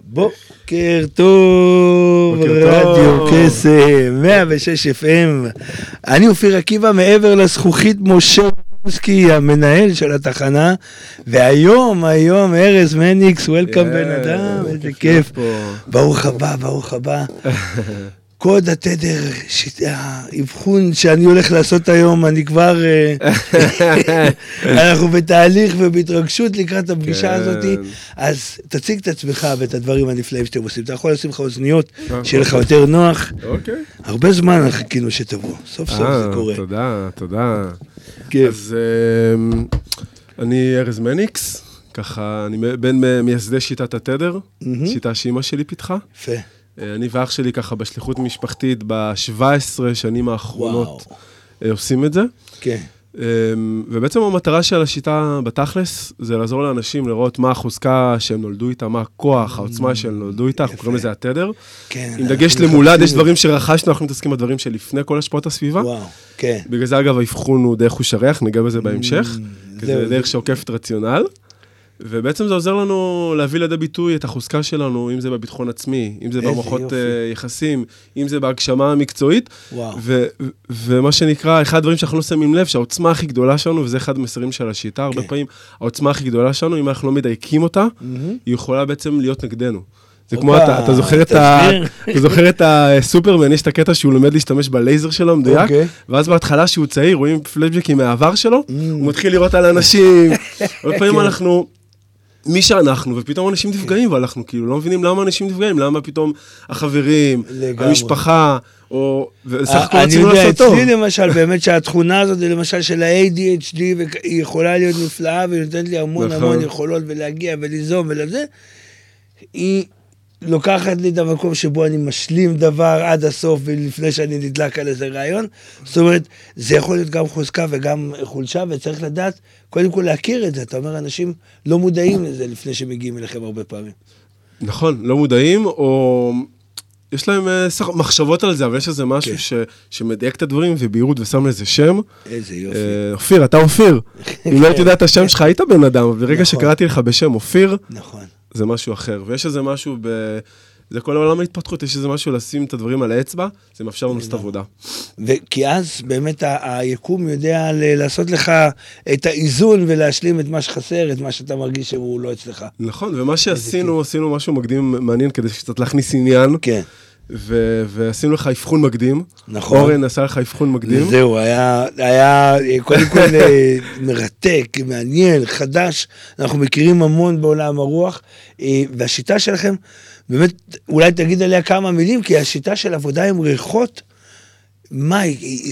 בוקר טוב, רדיו קסם, 106 FM. אני אופיר עקיבא, מעבר לזכוכית משה מוסקי, המנהל של התחנה, והיום, היום, ארז מניקס, וולקאם בן אדם, איזה כיף. ברוך הבא, ברוך הבא. קוד התדר, האבחון שאני הולך לעשות היום, אני כבר... אה, אנחנו בתהליך ובהתרגשות לקראת הפגישה כן. הזאת, אז תציג את עצמך ואת הדברים הנפלאים שאתם עושים. אתה יכול לשים לך אוזניות, אה, שיהיה לך אוקיי. יותר נוח. אוקיי. הרבה זמן חיכינו שתבוא, סוף סוף זה אה, קורה. תודה, תודה. כן. אז אני ארז מניקס, ככה, אני בין מייסדי שיטת התדר, שיטה שאימא שלי פיתחה. יפה. אה, אני ואח שלי ככה בשליחות משפחתית ב-17 שנים האחרונות וואו. אה, עושים את זה. כן. אמ, ובעצם המטרה של השיטה בתכלס, זה לעזור לאנשים לראות מה החוזקה שהם נולדו איתה, מה הכוח, העוצמה mm, שהם נולדו איתה, אנחנו קוראים לזה התדר. כן. עם דגש למולד, יש דברים שרכשנו, אנחנו מתעסקים בדברים שלפני כל השפעות הסביבה. וואו, כן. בגלל זה אגב האבחון הוא דרך חוש הריח, ניגע בזה בהמשך. Mm, זה דרך שעוקפת רציונל. ובעצם זה עוזר לנו להביא לידי ביטוי את החוזקה שלנו, אם זה בביטחון עצמי, אם זה במערכות uh, יחסים, אם זה בהגשמה המקצועית. ו- ומה שנקרא, אחד הדברים שאנחנו לא שמים לב, שהעוצמה הכי גדולה שלנו, וזה אחד המסרים של השיטה, הרבה כן. פעמים, העוצמה הכי גדולה שלנו, אם אנחנו לא מדייקים אותה, mm-hmm. היא יכולה בעצם להיות נגדנו. זה כמו, אתה, אתה, זוכר את ה, אתה זוכר את הסופרמן, יש את הקטע שהוא לומד להשתמש בלייזר שלו, מדויק, okay. אוקיי. ואז בהתחלה שהוא צעיר, רואים פלשבקים מהעבר שלו, mm. הוא מתחיל לראות על אנשים, הרבה פעמים כן. אנחנו... מי שאנחנו, ופתאום אנשים נפגעים, ואנחנו כאילו לא מבינים למה אנשים נפגעים, למה פתאום החברים, לגמרי. המשפחה, או... וסך הכל רצינו לעשות טוב. אני יודע, אצלי למשל, באמת שהתכונה הזאת, למשל של ה-ADHD, היא יכולה להיות נפלאה, והיא נותנת לי המון נכון. המון יכולות, ולהגיע וליזום ולזה, היא לוקחת לי את המקום שבו אני משלים דבר עד הסוף ולפני שאני נדלק על איזה רעיון. זאת אומרת, זה יכול להיות גם חוזקה וגם חולשה, וצריך לדעת, קודם כל להכיר את זה. אתה אומר, אנשים לא מודעים לזה לפני שמגיעים אליכם הרבה פעמים. נכון, לא מודעים, או יש להם uh, מחשבות על זה, אבל יש איזה משהו כן. ש, שמדייק את הדברים ובהירות ושם לזה שם. איזה יופי. Uh, אופיר, אתה אופיר. אם לא הייתי יודע את השם שלך, היית בן אדם, ברגע נכון. שקראתי לך בשם אופיר, נכון. זה משהו אחר. ויש איזה משהו ב... זה כל העולם ההתפתחות, יש איזה משהו לשים את הדברים על האצבע, זה מאפשר לנו לעשות עבודה. כי אז באמת היקום יודע לעשות לך את האיזון ולהשלים את מה שחסר, את מה שאתה מרגיש שהוא לא אצלך. נכון, ומה שעשינו, עשינו משהו מקדים מעניין כדי קצת להכניס עניין. כן. ו- ועשינו לך אבחון מקדים. נכון. אורן עשה לך אבחון מקדים. זהו, היה, היה קודם כל אה, מרתק, מעניין, חדש. אנחנו מכירים המון בעולם הרוח, אה, והשיטה שלכם, באמת, אולי תגיד עליה כמה מילים, כי השיטה של עבודה עם ריחות, מה,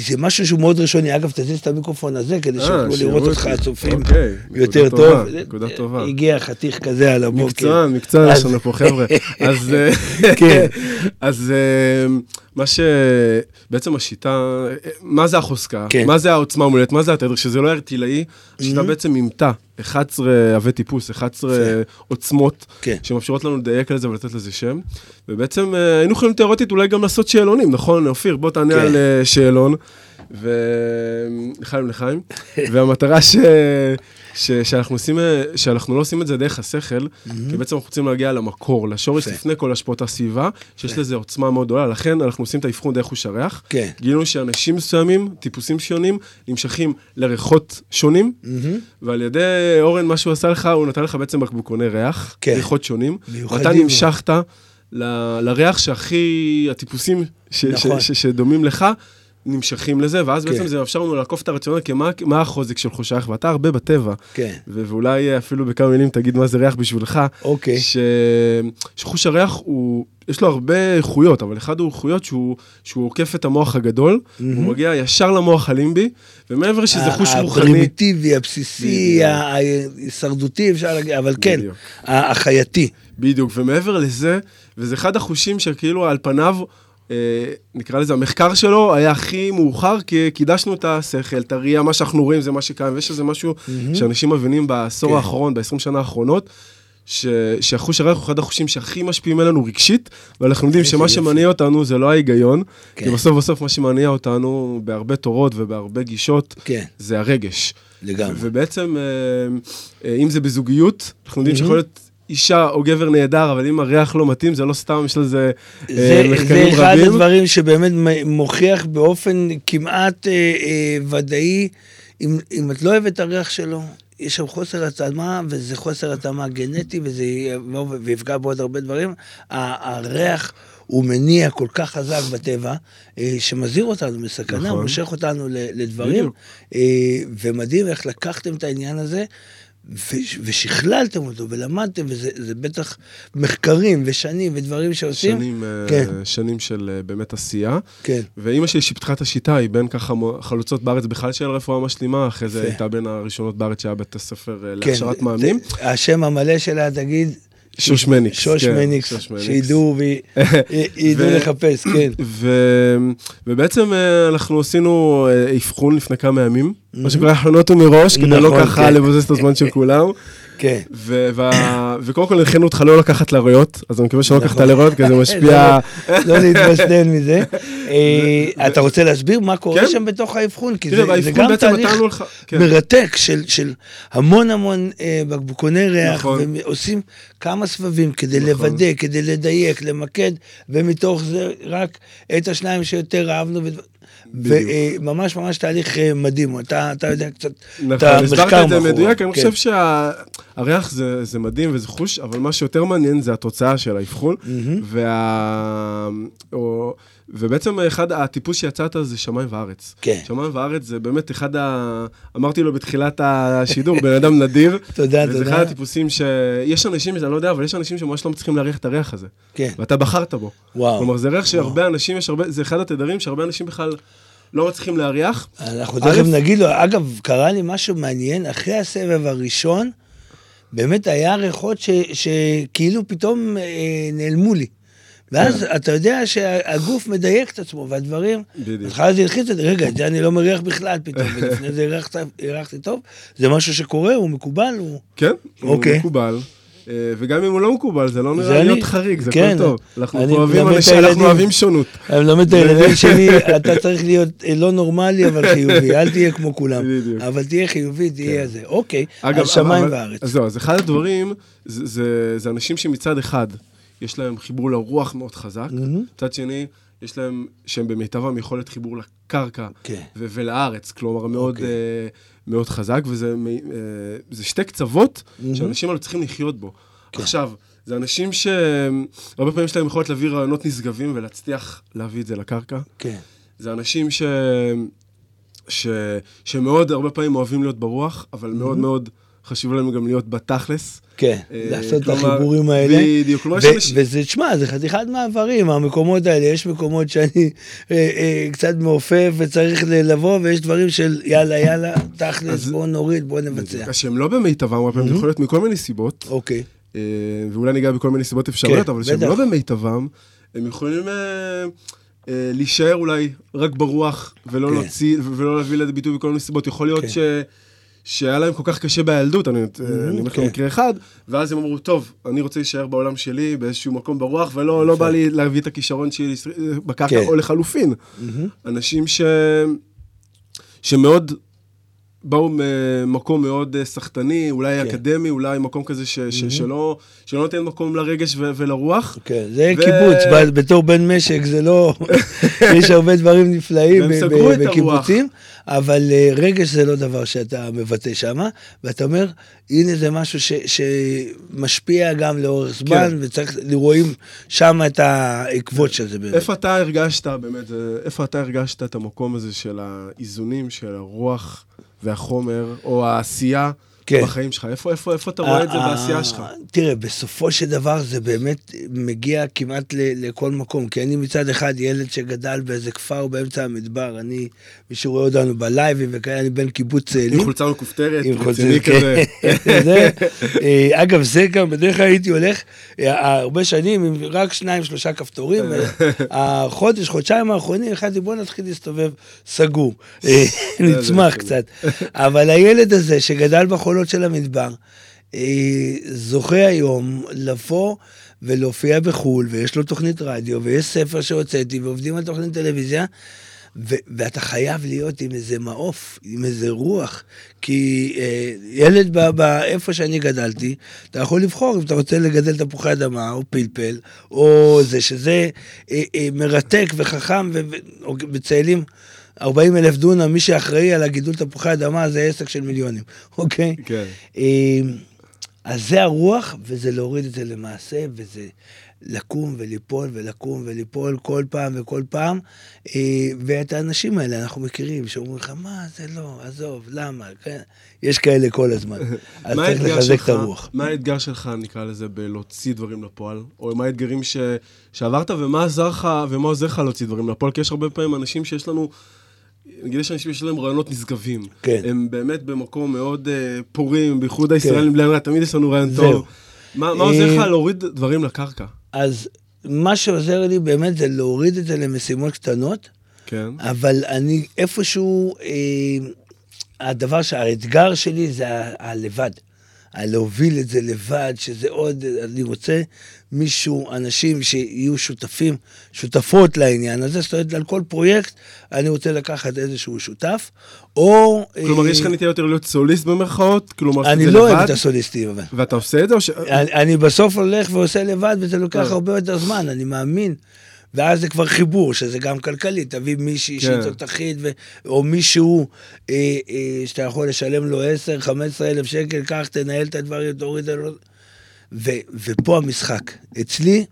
זה משהו שהוא מאוד ראשוני. אגב, תזיז את המיקרופון הזה, כדי אה, שיוכלו לראות אותך הצופים אוקיי, יותר טוב. נקודה טובה. הגיע חתיך כזה על הבוקר. מקצוען, מקצוען, יש לנו פה חבר'ה. אז כן. אז מה ש... בעצם השיטה, מה זה החוזקה? כן. מה זה העוצמה המולדת? מה זה התדר? שזה לא ארטילאי, השיטה mm-hmm. בעצם אימתה 11 אבי טיפוס, 11 עוצמות, כן. שמאפשרות לנו לדייק על זה ולתת לזה שם. ובעצם אה, היינו יכולים תיאורטית אולי גם לעשות שאלונים, נכון, אופיר? בוא תענה כן. על אה, שאלון. ולחיים לחיים, והמטרה ש... ש... שאנחנו, עושים, שאנחנו לא עושים את זה דרך השכל. כי בעצם אנחנו רוצים להגיע למקור, לשורש לפני כל השפעות הסביבה, שיש לזה עוצמה מאוד גדולה, לכן אנחנו עושים את האבחון דרך חוש הריח. כן. גילינו שאנשים מסוימים, טיפוסים שונים, נמשכים לריחות שונים. ועל ידי אורן, מה שהוא עשה לך, הוא נתן לך בעצם בקבוקוני ריח, כן. ריחות שונים, ואתה נמשכת ל... לריח שהכי, הטיפוסים ש... נכון. ש... ש... שדומים לך, נמשכים לזה, ואז כן. בעצם זה מאפשר לנו לעקוף את הרציונל, כי מה, מה החוזק של חוש הריח, ואתה הרבה בטבע. כן. ו- ואולי אפילו בכמה מילים תגיד מה זה ריח בשבילך. אוקיי. ש... שחוש הריח הוא, יש לו הרבה איכויות, אבל אחד האיכויות שהוא, שהוא עוקף את המוח הגדול, mm-hmm. הוא מגיע ישר למוח הלימבי, ומעבר שזה חוש רוחני... הפרימיטיבי, הבסיסי, ההישרדותי, אפשר להגיד, אבל כן. החייתי. בדיוק, ומעבר לזה, וזה אחד החושים שכאילו על פניו... אה, נקרא לזה, המחקר שלו היה הכי מאוחר, כי קידשנו את השכל, את הראייה, מה שאנחנו רואים זה מה שקיים, ויש איזה משהו mm-hmm. שאנשים מבינים בעשור כן. האחרון, ב-20 שנה האחרונות, ש... שהחוש הריח הוא אחד החושים שהכי משפיעים עלינו רגשית, ואנחנו יודעים שמה שמניע אותנו זה לא ההיגיון, כן. כי בסוף בסוף מה שמניע אותנו בהרבה תורות ובהרבה גישות, כן. זה הרגש. לגמרי. ובעצם, אה, אה, אם זה בזוגיות, אנחנו יודעים mm-hmm. שיכול להיות אישה או גבר נהדר, אבל אם הריח לא מתאים, זה לא סתם, יש לזה אה, מחקרים רבים. זה אחד הדברים שבאמת מוכיח באופן כמעט אה, אה, ודאי, אם, אם את לא אוהבת את הריח שלו, יש שם חוסר התאמה, וזה חוסר התאמה גנטי, וזה יפגע בעוד הרבה דברים. הריח... הוא מניע כל כך חזק בטבע, אה, שמזהיר אותנו מסכנה, נכון. מושך אותנו לדברים, אה, ומדהים איך לקחתם את העניין הזה. ושכללתם אותו ולמדתם, וזה בטח מחקרים ושנים ודברים שעושים. שנים, אה, כן. שנים של אה, באמת עשייה. כן. ואימא שלי שיפתחה את השיטה, היא בין ככה חלוצות בארץ בכלל של רפואה משלימה, אחרי זה הייתה בין הראשונות בארץ שהיה בית הספר אה, כן, להכשרת מאמנים. השם המלא שלה, תגיד, שוש מניקס. שוש כן, מניקס, שידעו וידעו לחפש, כן. ובעצם אה, אנחנו עשינו אבחון לפני כמה ימים, מה שנקרא הכנות מראש, כדי לא נכון, ככה כן. לבזז את הזמן של כולם. כן. וקודם כל הנחינו אותך לא לקחת לריאות, אז אני מקווה שלא לקחת נכון. לריאות, כי זה משפיע... לא להתבשדן מזה. אה, אתה רוצה להסביר מה קורה כן. שם בתוך האבחון? כי זה גם תהליך כן. מרתק של המון המון אה, בקבוקוני ריח, נכון. ועושים כמה סבבים כדי לוודא, כדי לדייק, למקד, ומתוך זה רק את השניים שיותר אהבנו. וממש ממש תהליך אה, מדהים, אתה, אתה יודע קצת נכון, את המחקר מאחורי. הסברת את זה מדויק, אני כן. חושב שהריח זה, זה מדהים וזה חוש, אבל מה שיותר מעניין זה התוצאה של האבחון, וה... או... ובעצם אחד, הטיפוס שיצאת זה שמיים וארץ. כן. שמיים וארץ זה באמת אחד ה... אמרתי לו בתחילת השידור, בן אדם נדיר. תודה, תודה. וזה אחד הטיפוסים ש... יש אנשים, אני לא יודע, אבל יש אנשים שממש לא מצליחים להריח את הריח הזה. כן. ואתה בחרת בו. וואו. כלומר, זה ריח שהרבה אנשים, יש הרבה, זה אחד התדרים שהרבה אנשים בכלל... לא מצליחים להריח. אנחנו תכף נגיד לו, אגב, קרה לי משהו מעניין, אחרי הסבב הראשון, באמת היה ריחות שכאילו פתאום אה, נעלמו לי. ואז כן. אתה יודע שהגוף מדייק את עצמו, והדברים... בדיוק. בהתחלה זה הלחיץ אותי, רגע, את זה אני לא מריח בכלל פתאום, ולפני זה הריחתי טוב. זה משהו שקורה, הוא מקובל, הוא... כן, הוא אוקיי. מקובל. אה, וגם אם הוא לא מקובל, זה לא נראה להיות חריג, זה כן, הכל טוב. אנחנו אוהבים אנשים, אנחנו אוהבים שונות. אני מלמד את הילדים שלי, אתה צריך להיות אה, לא נורמלי, אבל חיובי, אל תהיה כמו כולם. אבל תהיה חיובי, תהיה כן. זה. אוקיי, על שמיים וארץ. אז זהו, אז אחד הדברים, זה אנשים שמצד אחד, יש להם חיבור לרוח מאוד חזק, מצד שני, יש להם, שהם במיטבם יכולת חיבור לקרקע כן. ולארץ, כלומר מאוד, אוקיי. uh, מאוד חזק, וזה uh, שתי קצוות mm-hmm. שאנשים האלה צריכים לחיות בו. כן. עכשיו, זה אנשים שהרבה פעמים יש להם יכולת להביא רעיונות נשגבים ולהצליח להביא את זה לקרקע. כן. זה אנשים ש... ש... שמאוד הרבה פעמים אוהבים להיות ברוח, אבל mm-hmm. מאוד מאוד חשוב לנו גם להיות בתכלס. כן, אה, לעשות את החיבורים האלה. בדיוק, כלומר שיש... וזה, תשמע, זה חתיכת מעברים, המקומות האלה, יש מקומות שאני אה, אה, קצת מעופף וצריך לבוא, ויש דברים של יאללה, יאללה, תכלס, בוא נוריד, בוא נבצע. שהם לא במיטבם, הרבה פעמים יכול להיות מכל מיני סיבות. אוקיי. ואולי ניגע בכל מיני סיבות אפשריות, כן, אבל שהם לא במיטבם, הם יכולים... להישאר אולי רק ברוח ולא כן. להוציא ולא להביא לידי ביטוי בכל מיני סיבות. יכול להיות כן. ש... שהיה להם כל כך קשה בילדות, אני אומר לך כן. מקרה אחד, ואז הם אמרו, טוב, אני רוצה להישאר בעולם שלי באיזשהו מקום ברוח, ולא לא בא לי להביא את הכישרון שלי בקרקע, כן. או לחלופין. אנשים ש... שמאוד באו ממקום מאוד אה, סחטני, אולי כן. אקדמי, אולי מקום כזה ש, ש, mm-hmm. שלא, שלא נותן מקום לרגש ו, ולרוח. כן, זה ו... קיבוץ, בתור בן משק זה לא, יש הרבה דברים נפלאים בקיבוצים, אבל אה, רגש זה לא דבר שאתה מבטא שם, ואתה אומר, הנה זה משהו ש, שמשפיע גם לאורך זמן, כן. וצריך, רואים שם את העקבות של זה באמת. איפה אתה הרגשת באמת, איפה אתה הרגשת את המקום הזה של האיזונים, של הרוח? והחומר, או העשייה כן. בחיים שלך? איפה, איפה, איפה אתה רואה את זה בעשייה שלך? תראה, בסופו של דבר זה באמת מגיע כמעט לכל מקום, כי אני מצד אחד ילד שגדל באיזה כפר באמצע המדבר, אני, מי שרואה אותנו בלייבים וכאלה, אני בן קיבוץ צאלים. עם חולצה מכופתרת, רציני כזה. אה, אגב, זה גם, בדרך כלל הייתי הולך אה, הרבה שנים עם רק שניים, שלושה כפתורים. החודש, חודשיים האחרונים, החלטתי בוא נתחיל להסתובב סגור, אה, נצמח קצת. אבל הילד הזה שגדל בחול הקולות של המדבר, אה, זוכה היום לבוא ולהופיע בחו"ל, ויש לו תוכנית רדיו, ויש ספר שהוצאתי, ועובדים על תוכנית טלוויזיה, ו- ואתה חייב להיות עם איזה מעוף, עם איזה רוח, כי אה, ילד ב- ב- איפה שאני גדלתי, אתה יכול לבחור אם אתה רוצה לגדל תפוחי אדמה, או פלפל, או זה, שזה אה, אה, מרתק וחכם, וצאלים. 40 אלף דונם, מי שאחראי על הגידול תפוחי אדמה זה עסק של מיליונים, אוקיי? כן. אמ, אז זה הרוח, וזה להוריד את זה למעשה, וזה לקום וליפול ולקום וליפול כל פעם וכל פעם. אה, ואת האנשים האלה אנחנו מכירים, שאומרים לך, מה, זה לא, עזוב, למה? כן? יש כאלה כל הזמן. אז צריך לחזק את הרוח. מה האתגר שלך, נקרא לזה, בלהוציא דברים לפועל? או מה האתגרים ש... שעברת, ומה עזר לך, ומה עוזר לך להוציא דברים לפועל? כי יש הרבה פעמים אנשים שיש לנו... נגיד יש אנשים שיש להם רעיונות נשגבים. כן. הם באמת במקום מאוד uh, פורים, בייחוד כן. הישראלים, בלי תמיד יש לנו רעיון טוב. מה, מה עוזר לך אה, להוריד דברים לקרקע? אז מה שעוזר לי באמת זה להוריד את זה למשימות קטנות, כן. אבל אני איפשהו, אה, הדבר, האתגר שלי זה הלבד. להוביל את זה לבד, שזה עוד, אני רוצה מישהו, אנשים שיהיו שותפים, שותפות לעניין הזה, זאת אומרת, על כל פרויקט אני רוצה לקחת איזשהו שותף, או... כלומר, יש לך נטייה יותר להיות סוליסט במרכאות? כלומר, אני לא אוהב את הסוליסטים, אבל. ואתה עושה את זה או ש... אני, אני בסוף הולך ועושה לבד, וזה לוקח אה. הרבה יותר זמן, אני מאמין. ואז זה כבר חיבור, שזה גם כלכלי, תביא מישהי כן. שהיא תותחית, ו... או מישהו אה, אה, שאתה יכול לשלם לו 10-15 אלף שקל, קח, תנהל את הדברים, תוריד את. ו... ופה המשחק. אצלי,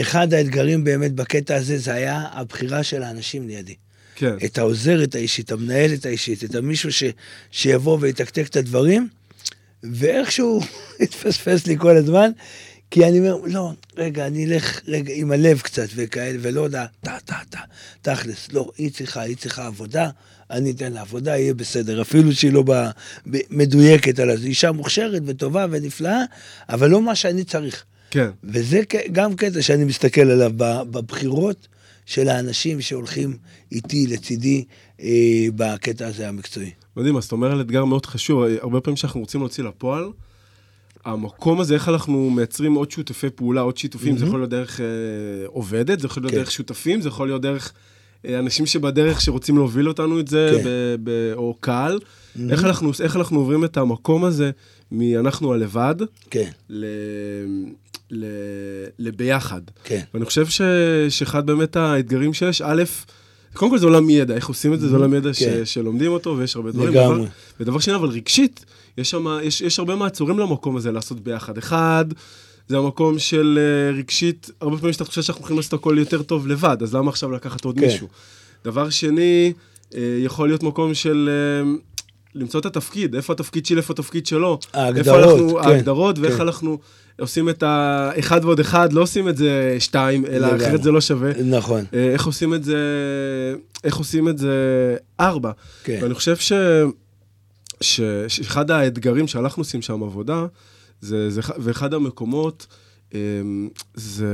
אחד האתגרים באמת בקטע הזה, זה היה הבחירה של האנשים לידי. כן. את העוזרת האישית, המנהלת האישית, את המישהו ש... שיבוא ויתקתק את הדברים, ואיכשהו התפספס לי כל הזמן. כי אני אומר, לא, רגע, אני אלך רגע עם הלב קצת וכאלה, ולא יודע, טה, טה, טה, תכלס, לא, היא צריכה, היא צריכה עבודה, אני אתן לה עבודה, יהיה בסדר, אפילו שהיא לא ב, מדויקת על זה. אישה מוכשרת וטובה ונפלאה, אבל לא מה שאני צריך. כן. וזה גם קטע שאני מסתכל עליו בבחירות של האנשים שהולכים איתי, לצידי, אה, בקטע הזה המקצועי. מדהים, אז אתה אומר על אתגר מאוד חשוב, הרבה פעמים שאנחנו רוצים להוציא לפועל, המקום הזה, איך אנחנו מייצרים עוד שותפי פעולה, עוד שיתופים, mm-hmm. זה יכול להיות דרך אה, עובדת, זה יכול להיות כן. דרך שותפים, זה יכול להיות דרך אה, אנשים שבדרך שרוצים להוביל אותנו את זה, כן. ב, ב, או קהל. Mm-hmm. איך, אנחנו, איך אנחנו עוברים את המקום הזה מאנחנו הלבד, כן. ל, ל, לביחד. כן. ואני חושב ש, שאחד באמת האתגרים שיש, א', קודם כל זה עולם ידע, איך עושים את זה, זה עולם ידע כן. ש, שלומדים אותו, ויש הרבה דברים. לגמרי. ודבר שני, אבל רגשית, יש שם, יש, יש הרבה מעצורים למקום הזה לעשות ביחד. אחד, זה המקום של uh, רגשית, הרבה פעמים יש את התחושה שאנחנו יכולים לעשות הכל יותר טוב לבד, אז למה עכשיו לקחת עוד כן. מישהו? דבר שני, uh, יכול להיות מקום של uh, למצוא את התפקיד, איפה התפקיד שלי, איפה התפקיד שלו. ההגדרות, אנחנו, כן. ההגדרות, ואיך כן. אנחנו עושים את האחד ועוד אחד, לא עושים את זה שתיים, אלא לגמרי. אחרת זה לא שווה. נכון. איך עושים את זה, איך עושים את זה ארבע. כן. ואני חושב ש... ש, שאחד האתגרים שאנחנו עושים שם עבודה, זה, זה, ואחד המקומות, אמ, זה,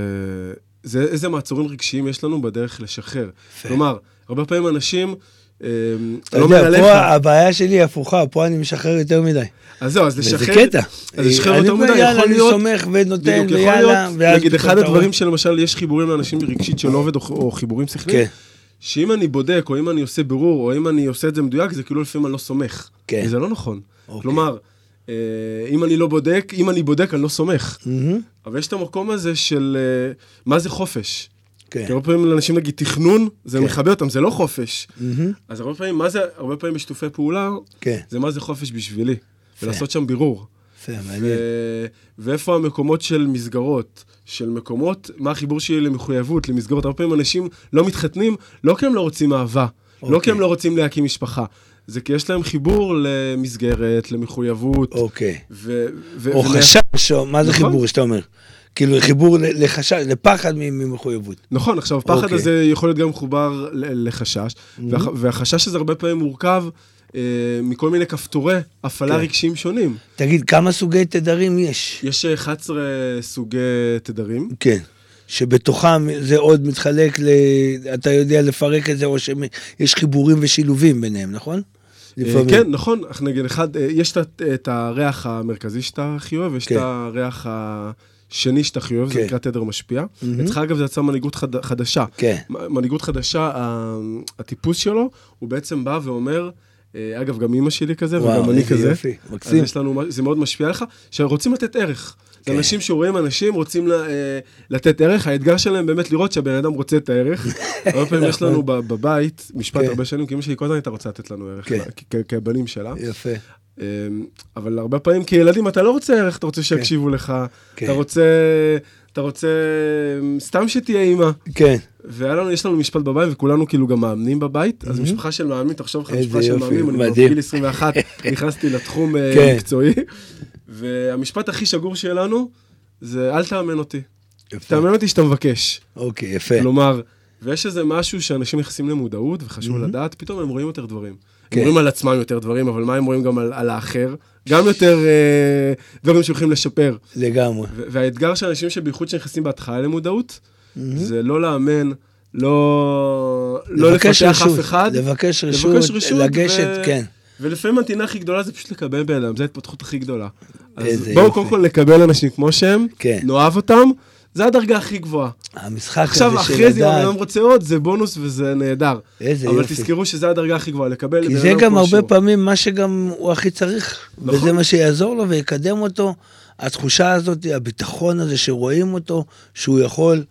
זה איזה מעצורים רגשיים יש לנו בדרך לשחרר. כלומר, הרבה פעמים אנשים... אמ, לא יודע, פה הבעיה שלי היא הפוכה, פה אני משחרר יותר מדי. אז זהו, אז לשחרר... וזה קטע. אז לשחרר יותר מדי, יכול להיות... אני סומך ונותן, ויאללה. נגיד, אחד הדברים שלמשל, יש חיבורים לאנשים רגשית שלא עובד, או חיבורים שכליים, כן. שאם אני בודק, או אם אני עושה בירור, או אם אני עושה את זה מדויק, זה כאילו לפעמים אני לא סומך. כן. וזה לא נכון. אוקיי. כלומר, אה, אם אני לא בודק, אם אני בודק, אני לא סומך. Mm-hmm. אבל יש את המקום הזה של אה, מה זה חופש. כן. כי הרבה פעמים לאנשים נגיד תכנון, זה כן. מכבה אותם, זה לא חופש. Mm-hmm. אז הרבה פעמים, מה זה, הרבה פעמים בשיתופי פעולה, כן. זה מה זה חופש בשבילי. ולעשות שם בירור. יפה, מעניין. ואיפה המקומות של מסגרות, של מקומות, מה החיבור שלי למחויבות, למסגרות. הרבה פעמים אנשים לא מתחתנים, לא כי הם לא רוצים אהבה, אוקיי. לא כי הם אוקיי. לא רוצים להקים משפחה. זה כי יש להם חיבור למסגרת, למחויבות. אוקיי. ו- ו- או חשש, או מה זה נכון? חיבור שאתה אומר? כאילו חיבור לחשש, לפחד ממחויבות. נכון, עכשיו, הפחד אוקיי. הזה יכול להיות גם מחובר לחשש, mm-hmm. והחשש הזה הרבה פעמים מורכב מכל מיני כפתורי הפעלה כן. רגשיים שונים. תגיד, כמה סוגי תדרים יש? יש 11 סוגי תדרים. כן. שבתוכם זה עוד מתחלק, ל... אתה יודע לפרק את זה, או שיש חיבורים ושילובים ביניהם, נכון? לפעמים. כן, נכון, נגיד אחד, אה, יש את הריח המרכזי שאתה הכי אוהב, יש כן. את הריח השני שאתה הכי אוהב, כן. זה נקרא תדר משפיע. Mm-hmm. אצלך אגב זה יצא מנהיגות חד, חדשה. כן. מנהיגות חדשה, הטיפוס שלו, הוא בעצם בא ואומר, אה, אגב, גם אימא שלי כזה, וואו, וגם אני כזה. יופי, מקסים. אז יש לנו, זה מאוד משפיע עליך, שרוצים לתת ערך. כן. אנשים שרואים אנשים, רוצים לה, אה, לתת ערך, האתגר שלהם באמת לראות שהבן אדם רוצה את הערך. הרבה פעמים יש לנו נכון. בבית, משפט כן. הרבה שנים, כי אמא שלי כל הזמן הייתה רוצה לתת לנו ערך, כן. כבנים שלה. יפה. אמ, אבל הרבה פעמים כילדים אתה לא רוצה ערך, אתה רוצה שיקשיבו כן. לך, כן. אתה רוצה... אתה רוצה סתם שתהיה אימא. כן. והיה לנו, יש לנו משפט בבית, וכולנו כאילו גם מאמנים בבית, אז משפחה של מאמנים, תחשוב לך, משפחה של מאמנים, אני בגיל 21 נכנסתי לתחום אה, כן. מקצועי, והמשפט הכי שגור שלנו זה אל תאמן אותי. תאמן אותי שאתה מבקש. אוקיי, יפה. כלומר, ויש איזה משהו שאנשים נכנסים למודעות, וחשוב לדעת, פתאום הם רואים יותר דברים. כן. הם רואים על עצמם יותר דברים, אבל מה הם רואים גם על, על האחר? גם יותר אה, דברים שהולכים לשפר. לגמרי. והאתגר של אנשים שבייחוד שנכנסים בהתחלה למודעות, mm-hmm. זה לא לאמן, לא, לא לפתח רשות, אף אחד. לבקש רשות, לבקש רשות לגשת, ו... כן. ולפעמים הנתינה הכי גדולה זה פשוט לקבל בן אדם, זו ההתפתחות הכי גדולה. אז בואו קודם כל נקבל אנשים כמו שהם, כן. נאהב אותם, זה הדרגה הכי גבוהה. המשחק הזה של לדעת... עכשיו, אחרי זה, אם אדם רוצה עוד, זה בונוס וזה נהדר. איזה אבל יופי. אבל תזכרו שזה הדרגה הכי גבוהה, לקבל... כי זה גם הרבה שור. פעמים מה שגם הוא הכי צריך. נכון. וזה מה שיעזור לו ויקדם אותו. התחושה הזאת, הביטחון הזה שרואים אותו, שהוא יכול...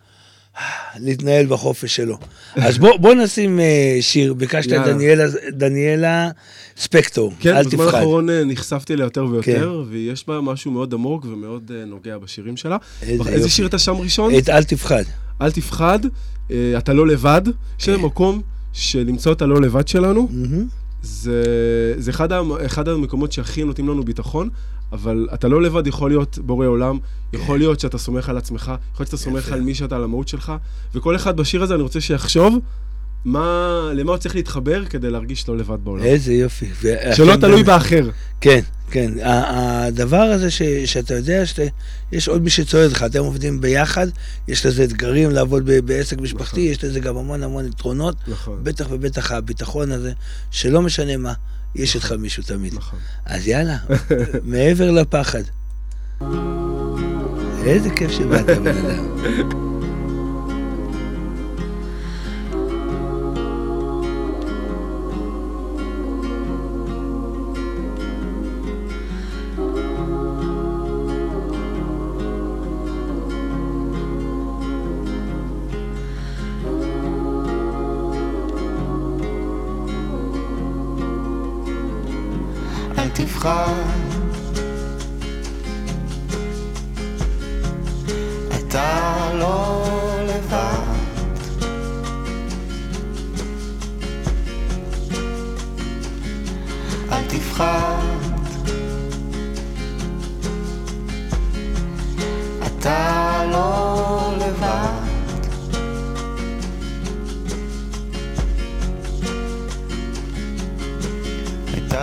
להתנהל בחופש שלו. אז בוא, בוא נשים uh, שיר, ביקשת את דניאלה, דניאלה ספקטור, כן, אל תפחד. כן, בזמן האחרון אה, נחשפתי אליה יותר ויותר, כן. ויש בה משהו מאוד עמוק ומאוד uh, נוגע בשירים שלה. איזה, איזה שיר אתה שם ראשון? את אל תפחד. אל תפחד, uh, אתה לא לבד, יש כן. מקום של למצוא את הלא לבד שלנו. Mm-hmm. זה, זה אחד, אחד המקומות שהכי נותנים לנו ביטחון, אבל אתה לא לבד, יכול להיות בורא עולם, יכול כן. להיות שאתה סומך על עצמך, יכול להיות שאתה סומך על מי שאתה, על המהות שלך, וכל אחד בשיר הזה, אני רוצה שיחשוב מה, למה הוא צריך להתחבר כדי להרגיש לא לבד בעולם. איזה יופי. שלא תלוי באחר. כן, כן. הדבר הזה ש, שאתה יודע שיש עוד מי שצועד לך, אתם עובדים ביחד, יש לזה אתגרים לעבוד ב, בעסק משפחתי, נכון. יש לזה גם המון המון יתרונות. נכון. בטח ובטח הביטחון הזה, שלא משנה מה, יש נכון. מישהו תמיד. נכון. אז יאללה, מעבר לפחד. איזה כיף שבאת, בן אדם.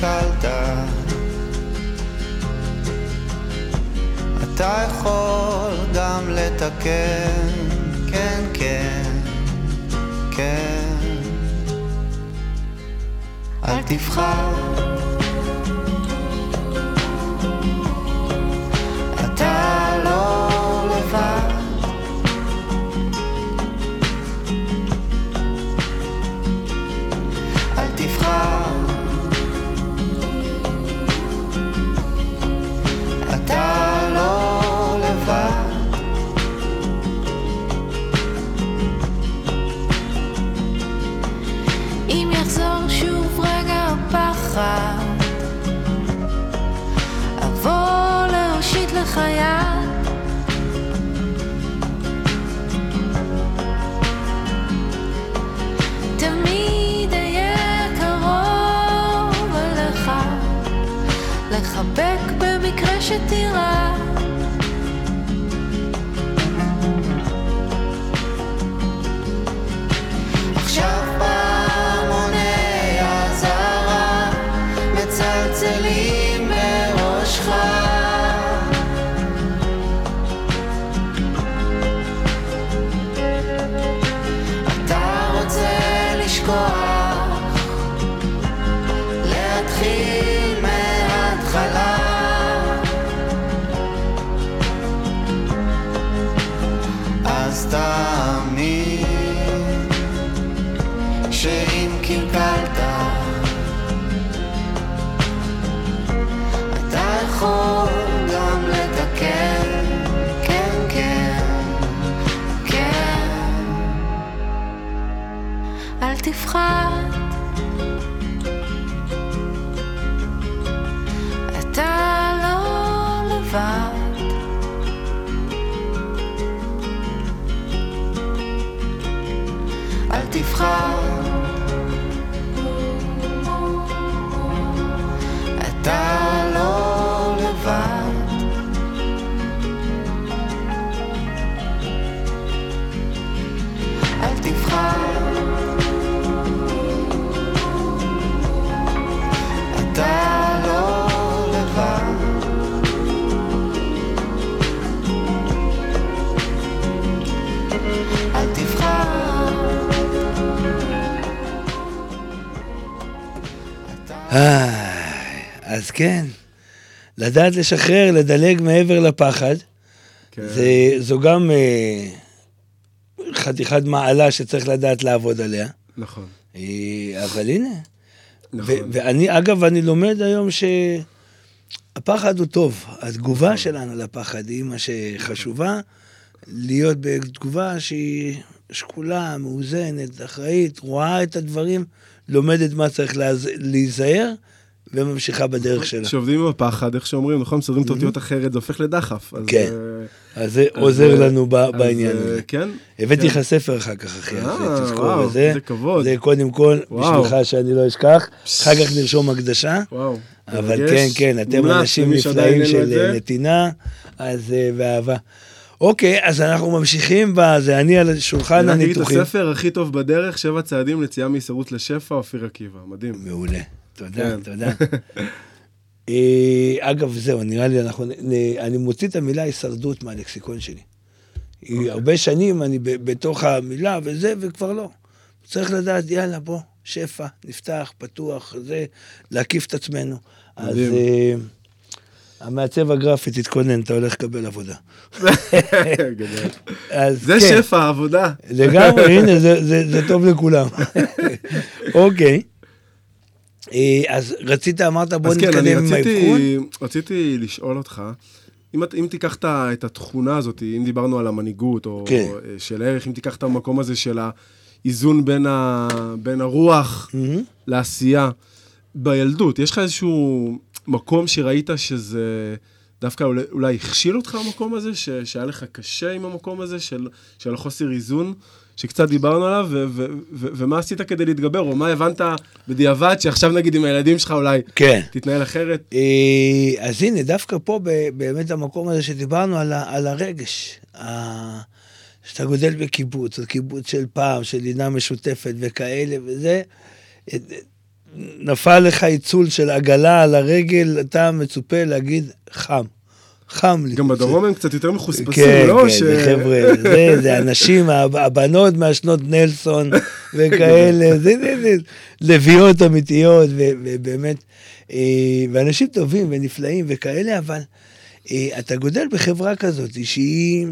קלקלת אתה יכול גם לתקן, כן, כן, כן. אל תבחר. יד. תמיד אהיה קרוב אליך, לחבק במקרה שתירא. אל תבחר. אתה לא לבד. אל תבחר. איי, אז כן, לדעת לשחרר, לדלג מעבר לפחד, כן. זה, זו גם אה, חתיכת מעלה שצריך לדעת לעבוד עליה. נכון, אה, אבל הנה, נכון. ואני, אגב, אני לומד היום שהפחד הוא טוב. התגובה שלנו לפחד היא מה שחשובה, להיות בתגובה שהיא שקולה, מאוזנת, אחראית, רואה את הדברים, לומדת מה צריך. להיזהר, וממשיכה בדרך שלה. כשעובדים עם הפחד, איך שאומרים, נכון, מסדרים את האותיות אחרת, זה הופך לדחף. כן. אה, אז זה עוזר לנו בעניין אה, הזה. כן. הבאתי כן. לך ספר אחר כך, אחי, אז אה, תזכור בזה. איזה כבוד. זה קודם כל. בשבילך שאני לא אשכח, אחר כך נרשום הקדשה. וואו. אבל. כן, כן, אתם אנשים נפלאים את של זה. נתינה, אז אה, ואהבה. אוקיי, אז אנחנו ממשיכים בזה, אני על שולחן אני רק אגיד את הניתוחים. הספר הכי טוב בדרך, שבע צעדים ליציאה מהישרדות לשפע, אופיר עקיבא. מדהים. מעולה, תודה, כן. תודה. אה, אגב, זהו, נראה לי, אנחנו, אני מוציא את המילה הישרדות מהלקסיקון שלי. אוקיי. היא הרבה שנים אני ב- בתוך המילה וזה, וכבר לא. צריך לדעת, יאללה, בוא, שפע, נפתח, פתוח, זה, להקיף את עצמנו. אז מדהים. אה, המעצב הגרפי, תתכונן, אתה הולך לקבל עבודה. אז זה כן, שפע, עבודה. לגמרי, הנה, זה, זה, זה טוב לכולם. אוקיי. אז רצית, אמרת, בוא כן, נתקדם עם האבחון. רציתי, רציתי לשאול אותך, אם, אם תיקח את התכונה הזאת, אם דיברנו על המנהיגות, או כן. אה, של ערך, אם תיקח את המקום הזה של ה... איזון בין, ה, בין הרוח מהמם. לעשייה. בילדות, יש לך איזשהו מקום שראית שזה דווקא אולי, אולי הכשיל אותך המקום הזה, ש, שהיה לך קשה עם המקום הזה של, של החוסר איזון, שקצת דיברנו עליו, ו, ו, ו, ומה עשית כדי להתגבר, או מה הבנת בדיעבד, שעכשיו נגיד עם הילדים שלך אולי כן. תתנהל אחרת? אה, אז הנה, דווקא פה באמת המקום הזה שדיברנו על, ה- על הרגש. שאתה גודל בקיבוץ, או קיבוץ של פעם, של לינה משותפת וכאלה וזה, אה, נפל לך עיצול של עגלה על הרגל, אתה מצופה להגיד חם. חם לי. גם בדרום הם קצת יותר מחוספסים, כן, לא? כן, זה חבר'ה, זה, זה אנשים, הב- הבנות מהשנות נלסון וכאלה, זה, זה, זה לביאות אמיתיות, ובאמת, אה, ואנשים טובים ונפלאים וכאלה, אבל אה, אתה גודל בחברה כזאת שהיא...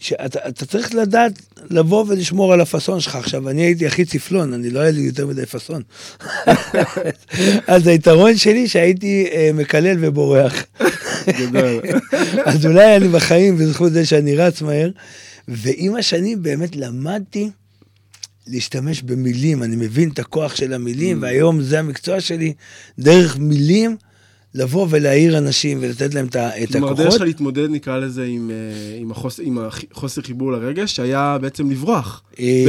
שאתה אתה צריך לדעת לבוא ולשמור על הפאסון שלך. עכשיו, אני הייתי הכי צפלון, אני לא היה לי יותר מדי פאסון. אז היתרון שלי שהייתי אה, מקלל ובורח. גדול. אז אולי אני בחיים בזכות זה שאני רץ מהר, ועם השנים באמת למדתי להשתמש במילים, אני מבין את הכוח של המילים, Mm. והיום זה המקצוע שלי, דרך מילים לבוא ולהעיר אנשים ולתת להם את ה- את כלומר, הדרך הכוחות. שלך להתמודד, נקרא לזה, עם, אה, עם, החוס, עם החוסר חיבור לרגש, שהיה בעצם לברוח. אה,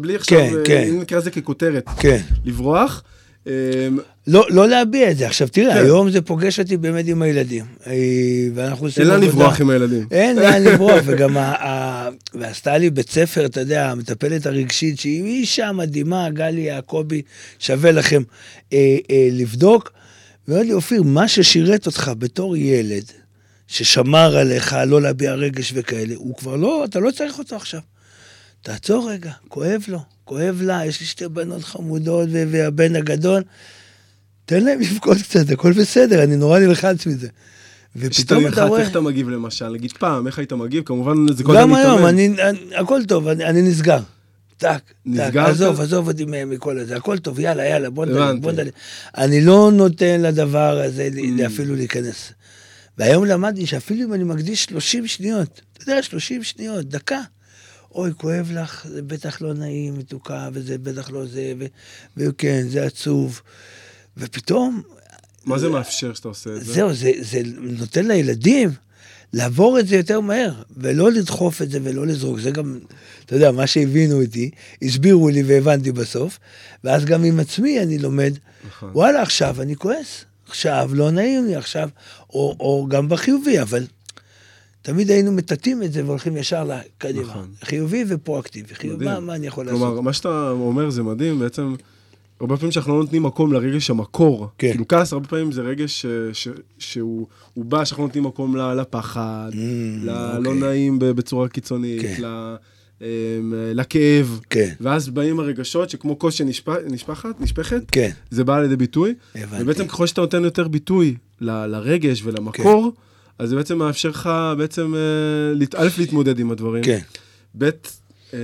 בלי עכשיו, כן, כן. אם נקרא לזה ככותרת, כן. לברוח. אה, לא, לא להביע את זה. עכשיו תראה, כן. היום זה פוגש אותי באמת עם הילדים. אה, ואנחנו עושים אין לאן עבודה. לברוח עם הילדים. אין לאן לברוח, וגם ה... ה... ועשתה לי בית ספר, אתה יודע, המטפלת הרגשית, שהיא אישה מדהימה, גלי יעקבי, שווה לכם אה, אה, לבדוק. ואומרת לי, אופיר, מה ששירת אותך בתור ילד, ששמר עליך לא להביע רגש וכאלה, הוא כבר לא, אתה לא צריך אותו עכשיו. תעצור רגע, כואב לו, כואב לה, יש לי שתי בנות חמודות והבן הגדול. תן להם לבכות קצת, הכל בסדר, אני נורא נלחץ מזה. ופתאום אתה רואה... איך אתה מגיב למשל? נגיד פעם, איך היית מגיב? כמובן, זה כל גם הזמן היום, מתאמן. אני, אני, הכל טוב, אני, אני נסגר. טק, טק? עזוב, עזוב אותי מכל הזה, הכל טוב, יאללה, יאללה, בוא נדלג. בוא נדלג. אני לא נותן לדבר הזה Mm. אפילו להיכנס. והיום למדתי שאפילו אם אני מקדיש 30 שניות, אתה יודע, 30 שניות, דקה. אוי, כואב לך, זה בטח לא נעים, מתוקה, וזה בטח לא זה, ו- וכן, זה עצוב. ופתאום, מה זה מאפשר שאתה עושה את זה? זהו, זה, זה נותן לילדים לעבור את זה יותר מהר, ולא לדחוף את זה ולא לזרוק. זה גם, אתה יודע, מה שהבינו איתי, הסבירו לי והבנתי בסוף, ואז גם עם עצמי אני לומד, נכון. וואלה, עכשיו אני כועס, עכשיו לא נעים לי, עכשיו, או, או גם בחיובי, אבל תמיד היינו מטאטאים את זה והולכים ישר לקדימה. נכון. חיובי ופרואקטיבי. חיובי, מה. מה אני יכול כלומר, לעשות? מה שאתה אומר זה מדהים, בעצם, הרבה פעמים שאנחנו לא נותנים מקום לרגש המקור. כן. כאילו כעס, הרבה פעמים זה רגש ש- ש- שהוא הוא בא, שאנחנו נותנים מקום לפחד, Mm, ללא אוקיי. נעים ב- בצורה קיצונית, כן. ל- אמ, לכאב, כן. ואז באים הרגשות שכמו כוס שנשפכת, נשפכת, כן, זה בא לידי ביטוי, הבנתי. ובעצם ככל שאתה נותן יותר ביטוי ל- לרגש ולמקור, כן. אז זה בעצם מאפשר לך בעצם, אה, א', להתמודד עם הדברים, כן. ב', אמ,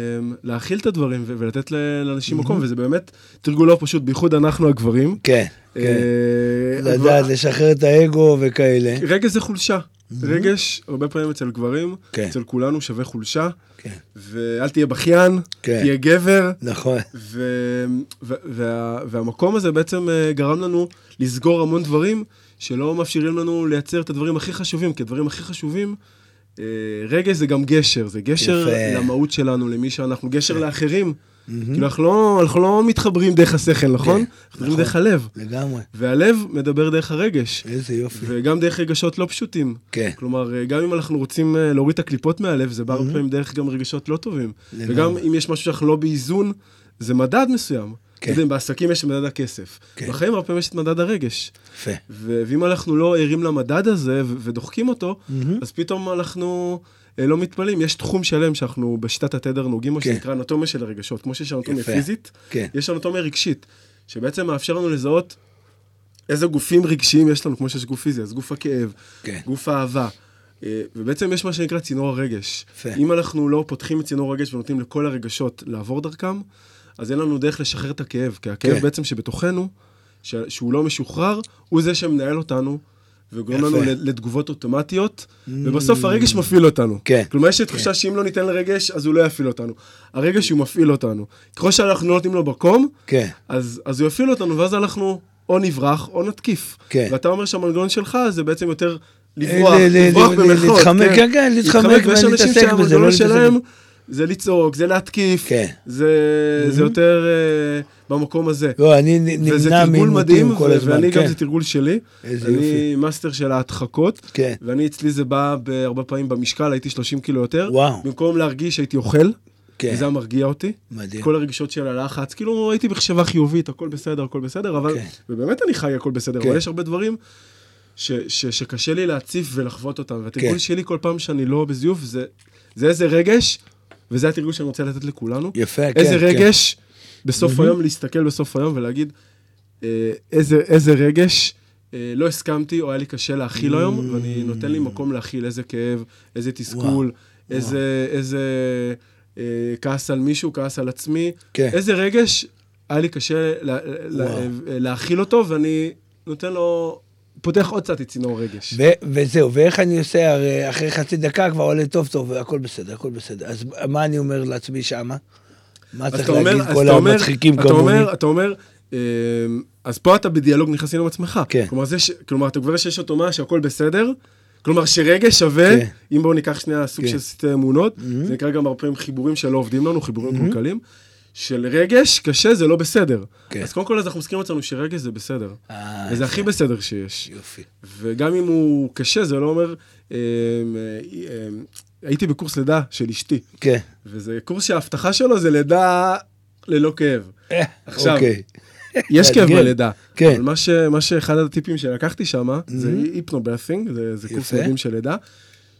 להכיל את הדברים ולתת לאנשים מקום, וזה באמת תרגול לא פשוט, בייחוד אנחנו הגברים. כן, כן. אה, לדעת לשחרר את האגו וכאלה. רגש זה חולשה. רגש, הרבה פעמים אצל גברים, כן. אצל כולנו שווה חולשה, כן. ואל תהיה בכיין, כן. תהיה גבר, נכון. ו- ו- וה- והמקום הזה בעצם אה, גרם לנו לסגור המון דברים שלא מאפשרים לנו לייצר את הדברים הכי חשובים, כי הדברים הכי חשובים, אה, רגש זה גם גשר, זה גשר יפה. למהות שלנו, למי שאנחנו, גשר לאחרים. כאילו אנחנו לא, אנחנו לא מתחברים דרך השכל, נכון? אנחנו מתחברים נכון. דרך הלב. לגמרי. והלב מדבר דרך הרגש. איזה יופי. וגם דרך רגשות לא פשוטים. כן. כלומר, אה, גם אם אנחנו רוצים אה, להוריד את הקליפות מהלב, זה בא הרבה פעמים דרך גם רגשות לא טובים. לגמרי. וגם אם יש משהו שאנחנו לא באיזון, זה מדד מסוים. כן. כן. בעסקים יש את מדד הכסף. כן. בחיים הרבה פעמים יש את מדד הרגש. יפה. ואם אנחנו לא ערים למדד הזה ודוחקים אותו, אז פתאום אנחנו אה, לא מתפלאים. יש תחום שלם שאנחנו בשיטת התדר נוגעים בו, כן. שנקרא אנטומיה של הרגשות. כמו שיש אנטומיה. פיזית, כן. יש אנטומיה רגשית, שבעצם מאפשר לנו לזהות איזה גופים רגשיים יש לנו, כמו שיש גוף פיזי, אז גוף הכאב, כן. גוף האהבה. אה, ובעצם יש מה שנקרא צינור הרגש. יפה. אם אנחנו לא פותחים את צינור הרגש ונותנים לכל הרגשות לעבור דרכם, אז אין לנו דרך לשחרר את הכאב, כי הכאב כן. בעצם שבתוכנו, ש- שהוא לא משוחרר, הוא זה שמנהל אותנו וגורם. לנו לתגובות אוטומטיות, ובסוף הרגש מפעיל אותנו. כן. כלומר, יש לי תחושה שאם לא ניתן לרגש, אז הוא לא יפעיל אותנו. הרגש הוא מפעיל אותנו. ככל שאנחנו לא נותנים לו מקום, כן. אז, אז הוא יפעיל אותנו, ואז אנחנו או נברח או נתקיף. כן. ואתה אומר שהמנגנון שלך זה בעצם יותר לברוח, ל- לברוח במרכאות. להתחמק, כן, כן, להתחמק ויש אנשים ולהתעסק בזה, לא שהמנגנון להתעסק שלהם. זה לצעוק, זה להתקיף, כן. זה, זה יותר אה, במקום הזה. לא, אני וזה נמנע תרגול מעימותים מדהים, כל הזמן, ואני גם כן. זה תרגול שלי. איזה אני יופי. מאסטר של ההדחקות, כן. ואני אצלי זה בא בהרבה פעמים במשקל, הייתי 30 קילו יותר. וואו. במקום להרגיש הייתי אוכל, כן. וזה מרגיע אותי. מדהים. כל הרגשות של הלחץ, כאילו הייתי בחשיבה חיובית, הכל בסדר, הכל בסדר, אבל, כן. ובאמת אני חי הכל בסדר, כן. אבל יש הרבה דברים ש, ש, שקשה לי להציף ולחוות אותם, והתרגול כן. שלי כל פעם שאני לא בזיוף, זה, זה איזה רגש, וזה התרגול שאני רוצה לתת לכולנו. יפה, כן. איזה כן. רגש, בסוף היום, להסתכל בסוף היום ולהגיד, אה, איזה, איזה רגש אה, לא הסכמתי, או היה לי קשה להכיל היום, ואני נותן לי מקום להכיל איזה כאב, איזה תסכול, איזה, איזה אה, כעס על מישהו, כעס על עצמי. כן. איזה רגש היה לי קשה לה, לה, וואו. להכיל אותו, ואני נותן לו, פותח עוד קצת את צינור רגש. ו- וזהו, ואיך אני עושה, הרי אחרי חצי דקה כבר עולה טוב טוב, הכל בסדר, הכל בסדר. אז מה אני אומר לעצמי שמה? מה צריך אומר, להגיד כל המצחיקים אתה כמוני? אומר, אתה אומר, אה, אז פה אתה בדיאלוג נכנסים עם עצמך. כן. כלומר, ש, כלומר, אתה כבר שיש אוטומט שהכל בסדר, כלומר, שרגש שווה, כן. אם בואו ניקח שנייה סוג כן. של סטי אמונות, זה נקרא גם הרבה פעמים חיבורים שלא עובדים לנו, חיבורים מקולקלים, של רגש קשה זה לא בסדר. כן. אז קודם כל, אז אנחנו מזכירים לעצמנו שרגש זה בסדר. אה, וזה הכי בסדר שיש. יופי. וגם אם הוא קשה, זה לא אומר... אה, אה, אה, הייתי בקורס לידה של אשתי, כן. וזה קורס שההבטחה שלו זה לידה ללא כאב. עכשיו, אוקיי. יש כאב. בלידה, כן. אבל מה, ש, מה שאחד הטיפים שלקחתי שם, זה היפנובאסינג, זה, זה קורס. מדהים של לידה,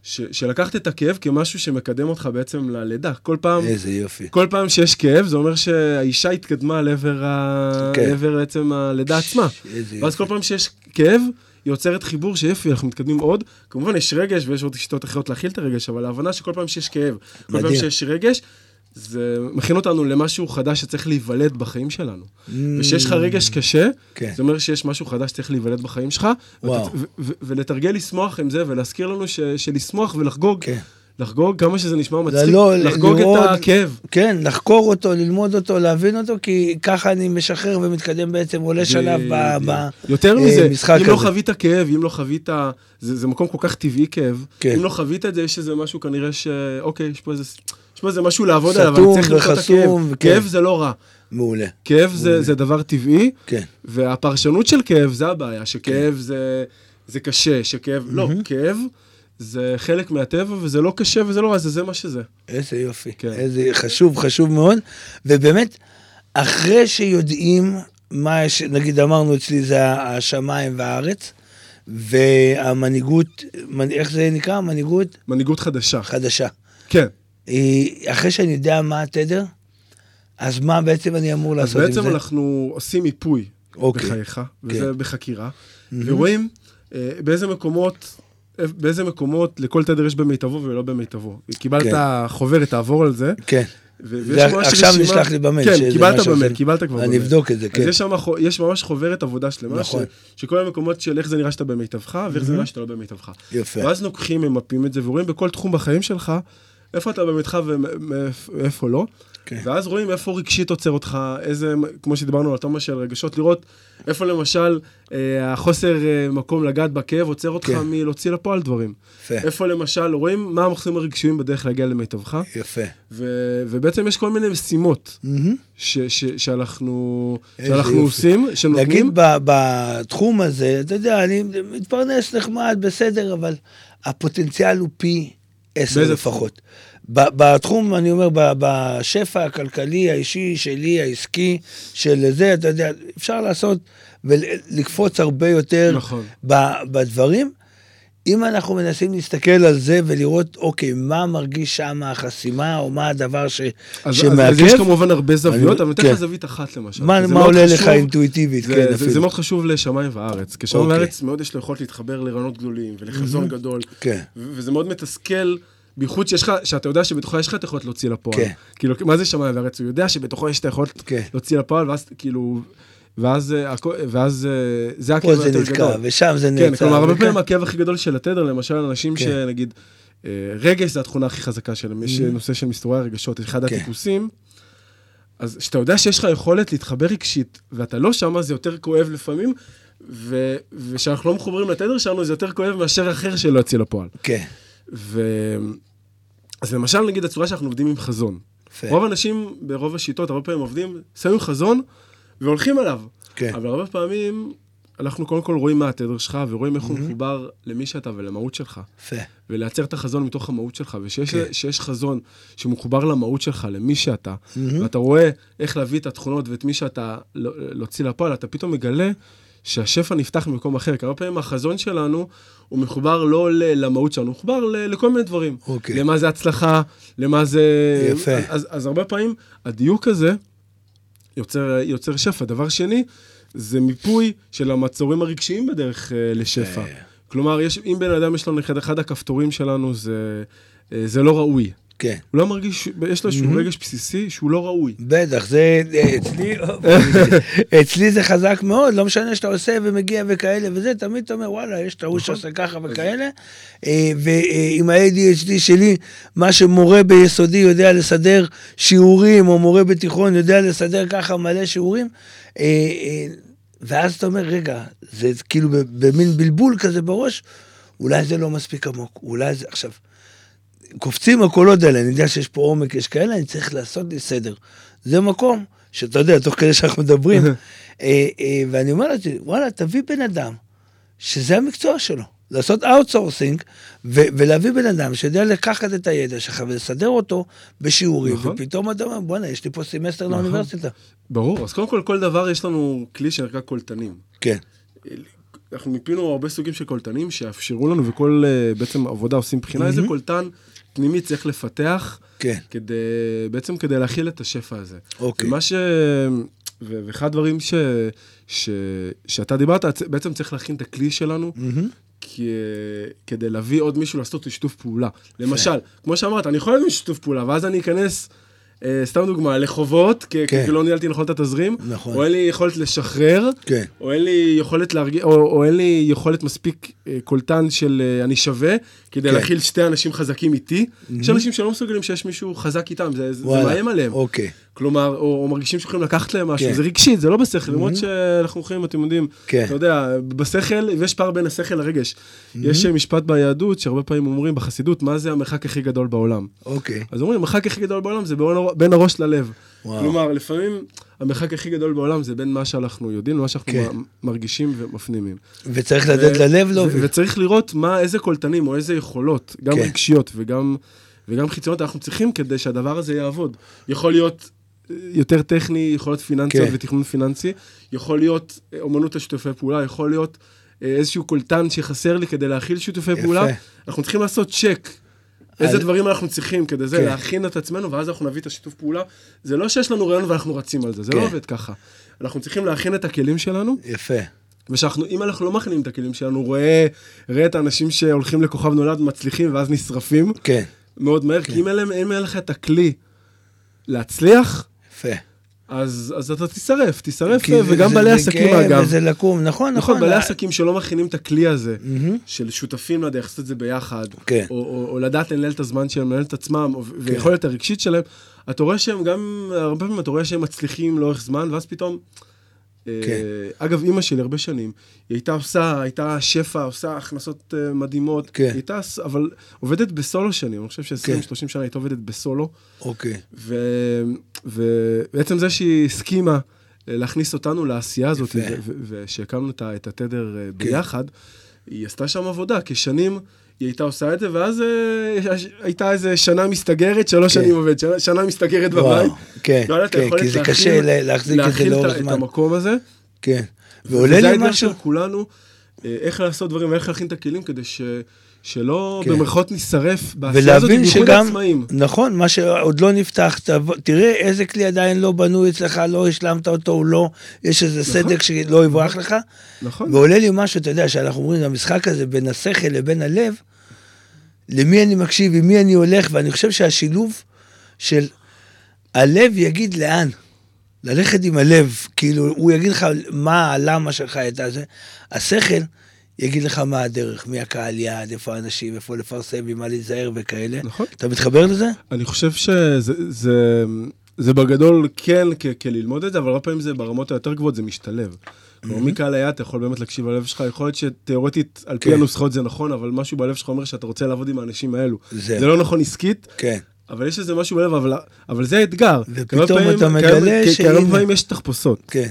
ש, שלקחת את הכאב כמשהו שמקדם אותך בעצם ללידה. כל פעם, איזה יופי. כל פעם שיש כאב, זה אומר שהאישה התקדמה לעבר, ה... כן. לעבר בעצם הלידה עצמה. איזה ואז יופי. כל פעם שיש כאב, היא יוצרת חיבור שיפי, אנחנו מתקדמים עוד. כמובן, יש רגש ויש עוד שיטות אחרות להכיל את הרגש, אבל ההבנה שכל פעם שיש כאב, כל פעם מדהים. שיש רגש, זה מכין אותנו למשהו חדש שצריך להיוולד בחיים שלנו. וכשיש לך רגש קשה, Mm. כן. זה אומר שיש משהו חדש שצריך להיוולד בחיים שלך, וואו. ות- ו- ו- ולתרגל לשמוח עם זה, ולהזכיר לנו ש- שלשמוח ולחגוג, כן. לחגוג כמה שזה נשמע זה מצחיק, לא, לחגוג לראות- את הכאב. כן, לחקור אותו, ללמוד אותו, להבין אותו, כי ככה אני משחרר ומתקדם בעצם, עולה שלב ב- ב- יותר אה, מזה, משחק אם לא הזה. חווית כאב, אם לא חווית, זה, זה מקום כל כך טבעי כאב, כן. אם לא חווית את זה, יש איזה משהו כנראה ש... אוקיי, יש פה איזה, יש איזה משהו לעבוד עליו, אבל צריך למצוא את הכאב. וכן. כאב זה לא רע. מעולה. כאב זה, זה דבר טבעי, כן. והפרשנות של כאב זה הבעיה, שכאב זה, זה קשה, שכאב, לא, כאב זה חלק מהטבע, וזה לא קשה וזה לא רע, זה זה מה שזה. איזה יופי. כן. איזה חשוב, חשוב מאוד. ובאמת, אחרי שיודעים מה יש, נגיד אמרנו אצלי זה השמיים והארץ, והמנהיגות, מנ- איך זה נקרא? מנהיגות מנהיגות חדשה. חדשה. כן. אה, אחרי שאני יודע מה התדר, אז מה בעצם אני אמור אז לעשות עם זה? בעצם אנחנו עושים מיפוי אוקיי. בחייך, וזה כן. בחקירה, ורואים אה, באיזה מקומות, אה, באיזה מקומות לכל תדר יש במיטבו ולא במיטבו. קיבלת כן. חוברת, תעבור על זה. כן. עכשיו נשלח לי במייל, כן, קיבלת במייל. קיבלת כבר אני במייל. אבדוק את זה, כן. אז יש שם יש ממש חוברת עבודה שלמה, נכון. ש- שכל המקומות של איך זה נראה שאתה במיטבך, ואיך זה נראה שאתה לא במיטבך. יפה. ואז לוקחים, ממפים את זה, ורואים בכל תחום בחיים שלך, איפה אתה במיטבך ואיפה לא. כן. ואז רואים איפה רגשית עוצר אותך, איזה, כמו שדיברנו על התומה של רגשות, לראות איפה למשל אה, החוסר אה, מקום לגעת בכאב עוצר אותך כן. מלהוציא לפועל דברים. יפה. איפה למשל, רואים מה המחסומים הרגשיים בדרך להגיע למיטבך, יפה. ו- ובעצם יש כל מיני משימות מהמם. ש- ש- שאנחנו שאנחנו. עושים, שנותנים. נגיד ב- בתחום הזה, אתה יודע, אני מתפרנס נחמד, בסדר, אבל הפוטנציאל הוא פי עשר לפחות. בתחום, אני אומר, בשפע הכלכלי, האישי, שלי, העסקי, של זה, אתה יודע, אפשר לעשות ולקפוץ הרבה יותר נכון. בדברים. אם אנחנו מנסים להסתכל על זה ולראות, אוקיי, מה מרגיש שם החסימה, או מה הדבר ש... אז, שמעכב, אז יש כמובן הרבה זוויות, אני- אבל אני אתן כן. לך זווית אחת למשל. מה, מה עולה חשוב- לך אינטואיטיבית, זה, כן, זה, אפילו. זה מאוד חשוב לשמיים וארץ. כי שמיים אוקיי. וארץ מאוד יש לו יכולת להתחבר לרעיונות גדולים ולחזון גדול. כן. וזה מאוד מתסכל, בייחוד שיש לך, שאתה יודע שבתוכו יש לך את היכולת להוציא לפועל. כן. כאילו, מה זה שמיים וארץ? הוא יודע שבתוכו יש את היכולת כן. להוציא לפועל, ואז כאילו... ואז, אה, ואז אה, זה הכאב פה זה היותר נתקע, גדול. ושם זה נעצר. כן, כלומר, הרבה פעמים הכאב הכי גדול של התדר, למשל, אנשים כן. שנגיד, אה, רגש זה התכונה הכי חזקה שלהם, יש Mhm. נושא של מסתורי הרגשות, אחד כן. הטיפוסים, אז כשאתה יודע שיש לך יכולת להתחבר רגשית, ואתה לא שמה, זה יותר כואב לפעמים, ו- וכשאנחנו לא מחוברים לתדר שלנו, זה יותר כואב מאשר אחר שלא יוצא לפועל. כן, ו... אז למשל, נגיד, הצורה שאנחנו עובדים עם חזון. יפה. רוב האנשים, ברוב השיטות, הרבה פעמים עובדים, שמים חזון והולכים עליו. כן. אבל הרבה פעמים, אנחנו קודם כל רואים מה התדר שלך, ורואים איך הוא מחובר למי שאתה ולמהות שלך. יפה. ולייצר את החזון מתוך המהות שלך, ושיש כן. שיש חזון שמחובר למהות שלך, למי שאתה, ואתה רואה איך להביא את התכונות ואת מי שאתה לא- להוציא לפועל, אתה פתאום מגלה שהשפע נפתח ממקום אחר. כי הרבה פעמים החזון שלנו, הוא מחובר לא למהות שלנו, הוא מחובר לכל מיני דברים. אוקיי. למה זה הצלחה, למה זה... יפה. אז, אז הרבה פעמים הדיוק הזה יוצר, יוצר שפע. דבר שני, זה מיפוי של המצורים הרגשיים בדרך אה, לשפע. כלומר, יש, אם בן אדם יש לנו אחד, אחד הכפתורים שלנו, זה, אה, זה לא ראוי. כן. הוא לא מרגיש, יש לו איזשהו רגש בסיסי שהוא לא ראוי. בטח, זה אה, אצלי, אצלי זה חזק מאוד, לא משנה שאתה עושה ומגיע וכאלה וזה, תמיד אתה אומר, וואלה, יש את ההוא נכון. שעושה ככה וכאלה. אה, ועם ה-ADHD שלי, מה שמורה ביסודי יודע לסדר שיעורים, או מורה בתיכון יודע לסדר ככה מלא שיעורים, אה, אה, ואז אתה אומר, רגע, זה כאילו במין בלבול כזה בראש, אולי זה לא מספיק עמוק, אולי זה, עכשיו, קופצים הקולות האלה, אני יודע שיש פה עומק, יש כאלה, אני צריך לעשות לי סדר. זה מקום שאתה יודע, תוך כדי שאנחנו מדברים, אה, אה, ואני אומר לעצמי, וואלה, תביא בן אדם, שזה המקצוע שלו, לעשות outsourcing, ולהביא בן אדם שיודע לקחת את הידע שלך ולסדר אותו בשיעורים, נכון. ופתאום אתה אומר, בואנה, יש לי פה סמסטר נכון. לאוניברסיטה. ברור. אז קודם כל, כל דבר יש לנו כלי שנקרא קולטנים. כן, אנחנו מיפינו הרבה סוגים של קולטנים שיאפשרו לנו, וכל אה, בעצם עבודה עושים בחינה, איזה קולטן פנימי צריך לפתח, כן. כדי, בעצם כדי להכיל את השפע הזה. אוקיי. ומה ש... ו- ואחד הדברים ש... ש... שאתה דיברת, בעצם צריך להכין את הכלי שלנו, כי... כדי להביא עוד מישהו לעשות שיתוף פעולה. למשל, כמו שאמרת, אני יכול להביא שיתוף פעולה, ואז אני אכנס... אה, סתם דוגמה, לחובות, כי כן. לא ניהלתי נכון את התזרים, נכון. או אין לי יכולת לשחרר, כן. או אין לי יכולת להרגיע, או, או אין לי יכולת מספיק אה, קולטן של אה, אני שווה, כדי כן. להכיל שתי אנשים חזקים איתי. יש אנשים שלא מסוגלים שיש מישהו חזק איתם, זה, זה. מאיים עליהם. אוקיי. כלומר, או, או מרגישים שיכולים לקחת להם משהו, כן. זה רגשית, זה לא בשכל, למרות שאנחנו יכולים, אתם יודעים, כן. אתה יודע, בשכל, ויש פער בין השכל לרגש. יש אה, משפט ביהדות, שהרבה פעמים אומרים בחסידות, מה זה המרחק הכי גדול בעולם? אוקיי. אז אומרים, המרחק הכי גדול בעולם זה בין בין הראש ללב. וואו. כלומר, לפעמים המרחק הכי גדול בעולם זה בין מה שאנחנו יודעים למה שאנחנו כן. מרגישים ומפנימים. וצריך לתת ללב להוביל. וצריך לראות מה, איזה קולטנים או איזה יכולות, גם כן. רגשיות וגם, וגם חיצוניות, אנחנו צריכים כדי שהדבר הזה יעבוד. יכול להיות יותר טכני, יכול להיות פיננסיות כן. ותכנון פיננסי, יכול להיות אה, אומנות השיתופי פעולה, יכול להיות אה, איזשהו קולטן שחסר לי כדי להכיל שיתופי יפה. פעולה. אנחנו צריכים לעשות צ'ק. איזה דברים אנחנו צריכים כדי זה, כן. להכין את עצמנו, ואז אנחנו נביא את השיתוף פעולה. זה לא שיש לנו רעיון ואנחנו רצים על זה, זה כן. לא עובד ככה. אנחנו צריכים להכין את הכלים שלנו, יפה. ושאנחנו, אם אנחנו לא מכינים את הכלים שלנו, רואה, רואה את האנשים שהולכים לכוכב נולד, מצליחים ואז נשרפים כן. מאוד מהר, כי להם- אם אין לך את הכלי להצליח, יפה. אז, אז אתה תישרף, תישרף, וגם זה- בעלי זה עסקים כאב אגב. וזה לקום, נכון, נכון, נכון. בעלי לה- עסקים שלא מכינים את הכלי הזה, מהמם. של שותפים לדרך, לעשות את זה ביחד, כן. או, או, או לדעת לנהל את הזמן שלהם, לנהל את עצמם, או- ויכולת הרגשית שלהם, אתה רואה שהם גם, הרבה פעמים אתה רואה שהם מצליחים לאורך זמן, ואז פתאום... אה, כן. אגב, אימא שלי הרבה שנים, היא הייתה עושה, הייתה שפע, עושה הכנסות אה, מדהימות, כן. היא הייתה, אבל עובדת בסולו שנים, אני חושב כן. ש-20-30 שנה הייתה עובדת בסולו, אוקיי. ו- ובעצם זה שהיא הסכימה אה, להכניס אותנו לעשייה הזאת, יפה. ו- ו- ושהקמנו את התדר אה, כן. ביחד, היא עשתה שם עבודה, כשנים היא הייתה עושה את זה, ואז אה, הייתה איזה שנה מסתגרת, שלוש כן. שנים עובדת, שנה- שנה מסתגרת וואו, בבית. כן, לא את כן, כי זה קשה לה- להחזיק את זה לאורך את זמן. המקום הזה. כן. ועולה וזה לי האתגר משהו, של כולנו, אה, איך לעשות דברים ואיך להכין את הכלים כדי ש... שלא כן. במרכאות נשרף בעשייה הזאת, בייחוד שגם, העצמאים. נכון, מה שעוד לא נפתח, תבוא- תראה איזה כלי עדיין לא בנוי אצלך, לא השלמת אותו, הוא לא, יש איזה סדק שלא יברח לך. נכון. ועולה לי משהו, אתה יודע, שאנחנו אומרים, המשחק הזה בין השכל לבין הלב, למי אני מקשיב, עם מי אני הולך, ואני חושב שהשילוב של הלב יגיד לאן. ללכת עם הלב, כאילו, הוא יגיד לך מה הלמה שלך הייתה זה, השכל יגיד לך מה הדרך, מי הקהל יעד, איפה האנשים, איפה לפרסם, ממה להיזהר וכאלה. נכון. אתה מתחבר לזה? אני חושב שזה זה, זה בגדול כן כללמוד את זה, אבל הרבה פעמים זה ברמות היותר גבוהות, זה משתלב. כלומר, מקהל היעד אתה יכול באמת להקשיב ללב שלך, יכול להיות שתיאורטית, על פי כן. הנוסחאות זה נכון, אבל משהו בלב שלך אומר שאתה רוצה לעבוד עם האנשים האלו. זה. זה לא נכון עסקית, כן. אבל יש איזה משהו בלב, אבל, אבל זה האתגר. ופתאום אתה מגלה כי- כי הרבה פעמים יש תחפושות. כן,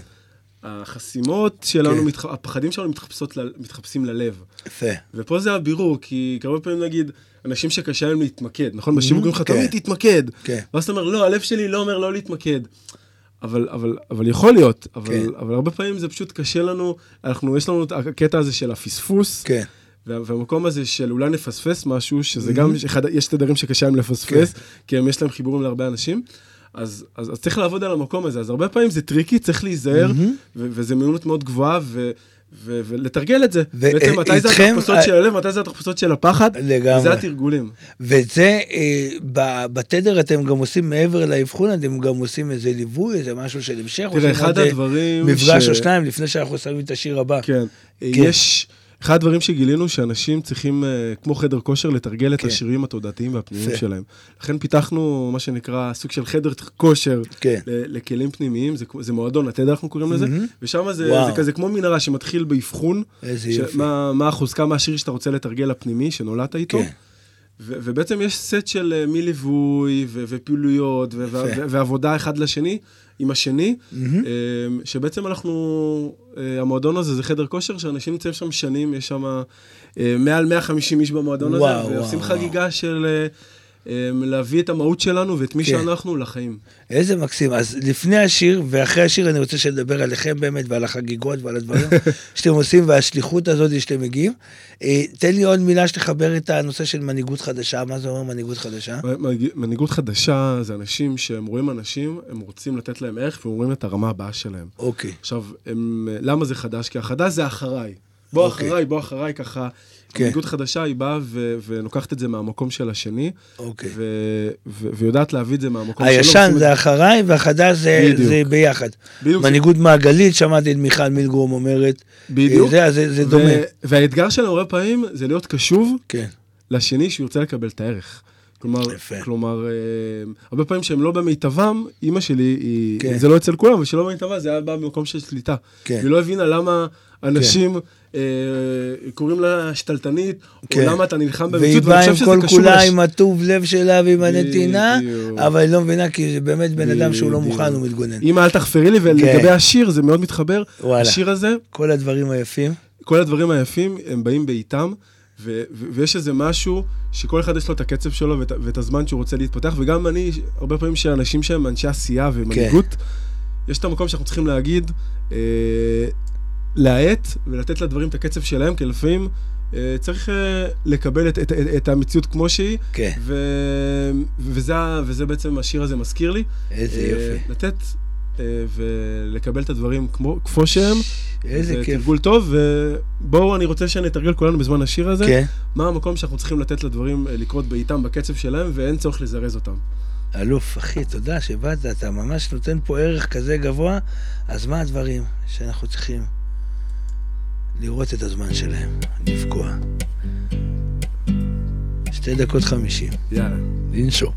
החסימות שלנו, כן. מתח... הפחדים שלנו מתחפשות ל... מתחפשים ללב. יפה. ופה זה הבירור, כי הרבה פעמים נגיד, אנשים שקשה להם להתמקד, נכון? בשיעור אומרים לך, כן. תמיד תתמקד. כן. ואז אתה אומר, לא, הלב שלי לא אומר לא להתמקד. אבל, אבל, אבל יכול להיות, אבל, כן. אבל הרבה פעמים זה פשוט קשה לנו, אנחנו, יש לנו את הקטע הזה של הפספוס, כן. וה- והמקום הזה של אולי נפספס משהו, שזה גם, אחד, יש תדרים שקשה להם לפספס, כי הם, יש להם חיבורים להרבה אנשים. אז, אז, אז צריך לעבוד על המקום הזה, אז הרבה פעמים זה טריקי, צריך להיזהר, ו- וזה מיומנות מאוד גבוהה, ו- ו- ולתרגל את זה. ו- בעצם מתי זה התחפושות אה, של הלב, מתי זה התחפושות של הפחד, לגמרי. זה התרגולים. ואת זה, אה, בתדר אתם גם עושים מעבר לאבחון, אתם גם עושים איזה ליווי, איזה משהו של המשך. תראה, אחד אה, הדברים מפגש ש- או שניים לפני שאנחנו שמים את השיר הבא. כן. יש, אחד הדברים שגילינו שאנשים צריכים, אה, כמו חדר כושר, לתרגל את כן. השרירים התודעתיים והפנימיים. שלהם. לכן פיתחנו מה שנקרא סוג של חדר כושר כן. לכלים פנימיים, זה, זה מועדון התדר אנחנו קוראים לזה. ושם זה. זה כזה כמו מנהרה שמתחיל באבחון. מה, מה החוזקה, מה השריר שאתה רוצה לתרגל הפנימי, שנולדת איתו. ו- ובעצם יש סט של אה, מליווי ו- ופעילויות ו- ו-. ו- ועבודה אחד לשני, עם השני, מהמם. אה, שבעצם אנחנו, אה, המועדון הזה זה חדר כושר, שאנשים נמצאים שם שנים, יש שם אה, מעל 150 איש במועדון וואו, הזה, ועושים וואו, חגיגה של אה, אה, להביא את המהות שלנו ואת מי כן. שאנחנו לחיים. איזה מקסים. אז לפני השיר ואחרי השיר אני רוצה שנדבר עליכם באמת ועל החגיגות ועל הדברים שאתם עושים והשליחות הזאת שאתם מגיעים. אה, תן לי עוד מילה שתחבר את הנושא של מנהיגות חדשה. מה זה אומר מנהיגות חדשה? מנהיג- מנהיגות חדשה זה אנשים שהם רואים אנשים, הם רוצים לתת להם ערך והם רואים את הרמה הבאה שלהם. אוקיי. עכשיו, הם, למה זה חדש? כי החדש זה אחריי. בוא אוקיי. אחריי, בוא אחריי, ככה. כן. מנהיגות חדשה היא באה ו- ולוקחת את זה מהמקום של השני, אוקיי. ו- ו- ויודעת להביא את זה מהמקום שלו. הישן עושים את זה אחריי והחדש זה, בדיוק. זה ביחד. בדיוק. מנהיגות מעגלית, שמעתי את מיכל מילגרום אומרת. בדיוק. זה, זה, זה ו- דומה. והאתגר שלנו הרבה פעמים זה להיות קשוב כן. לשני שירצה לקבל את הערך. כלומר, יפה. כלומר, אה, הרבה פעמים שהם לא במיטבם, אימא שלי, היא, כן. זה לא אצל כולם, אבל שלא במיטבה, זה היה בא ממקום של שליטה. כן. היא לא הבינה למה אנשים אה, קוראים לה שתלטנית, כן. או למה אתה נלחם והיא במציאות, באה ואני עם חושב כל שזה קשור כולה לש- עם הטוב לב שלה ועם הנתינה, בדיוק. אבל היא לא מבינה כי זה באמת בן אדם שהוא לא. מוכן, הוא מתגונן. אמא, אל תחפרי לי, ולגבי השיר, זה מאוד מתחבר. וואלה. השיר הזה, כל הדברים היפים. כל הדברים היפים, הם באים בעיתם, ו- ו- ויש איזה משהו שכל אחד יש לו את הקצב שלו ואת, ואת הזמן שהוא רוצה להתפתח, וגם אני, הרבה פעמים שאנשים שהם אנשי עשייה ומנהיגות, כן. יש את המקום שאנחנו צריכים להגיד, אה, להאט ולתת לדברים את הקצב שלהם, כי לפעמים אה, צריך אה, לקבל את, את, את, את המציאות כמו שהיא, כן. ו, וזה, וזה בעצם השיר הזה מזכיר לי. איזה אה, יופי. לתת אה, ולקבל את הדברים כמו, כפו שהם. איזה זה כיף. תרגול טוב, ובואו, אני רוצה שנתרגל כולנו בזמן השיר הזה. כן. מה המקום שאנחנו צריכים לתת לדברים אה, לקרות בעיתם, בקצב שלהם, ואין צורך לזרז אותם. אלוף, אחי, תודה שבאת, אתה ממש נותן פה ערך כזה גבוה, אז מה הדברים שאנחנו צריכים לראות את הזמן שלהם, לפגוע. שתי דקות חמישים, יאללה. לנשום.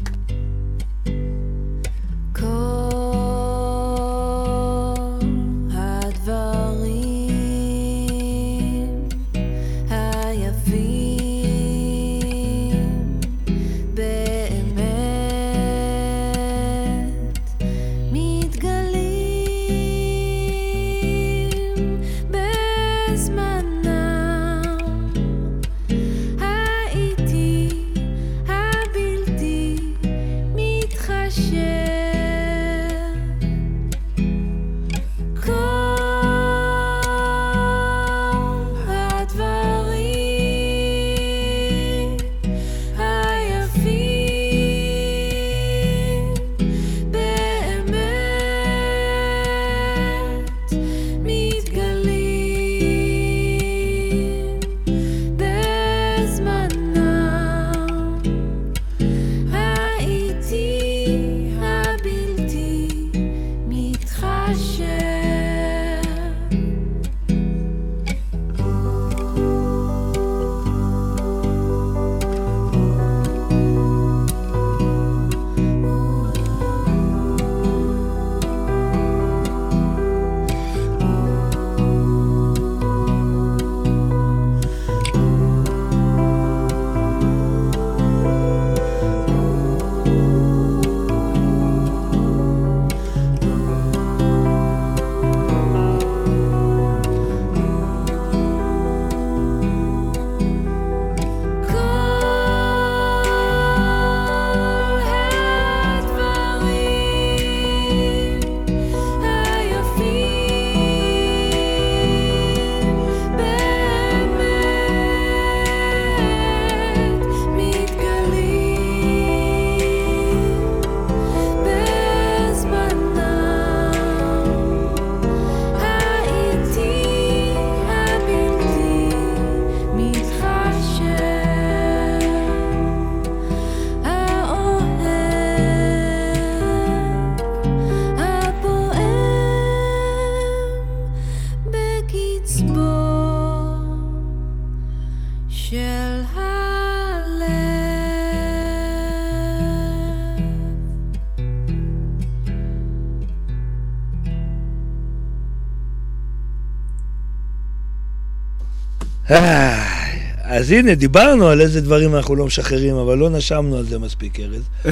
אז הנה, דיברנו על איזה דברים אנחנו לא משחררים, אבל לא נשמנו על זה מספיק, ארז.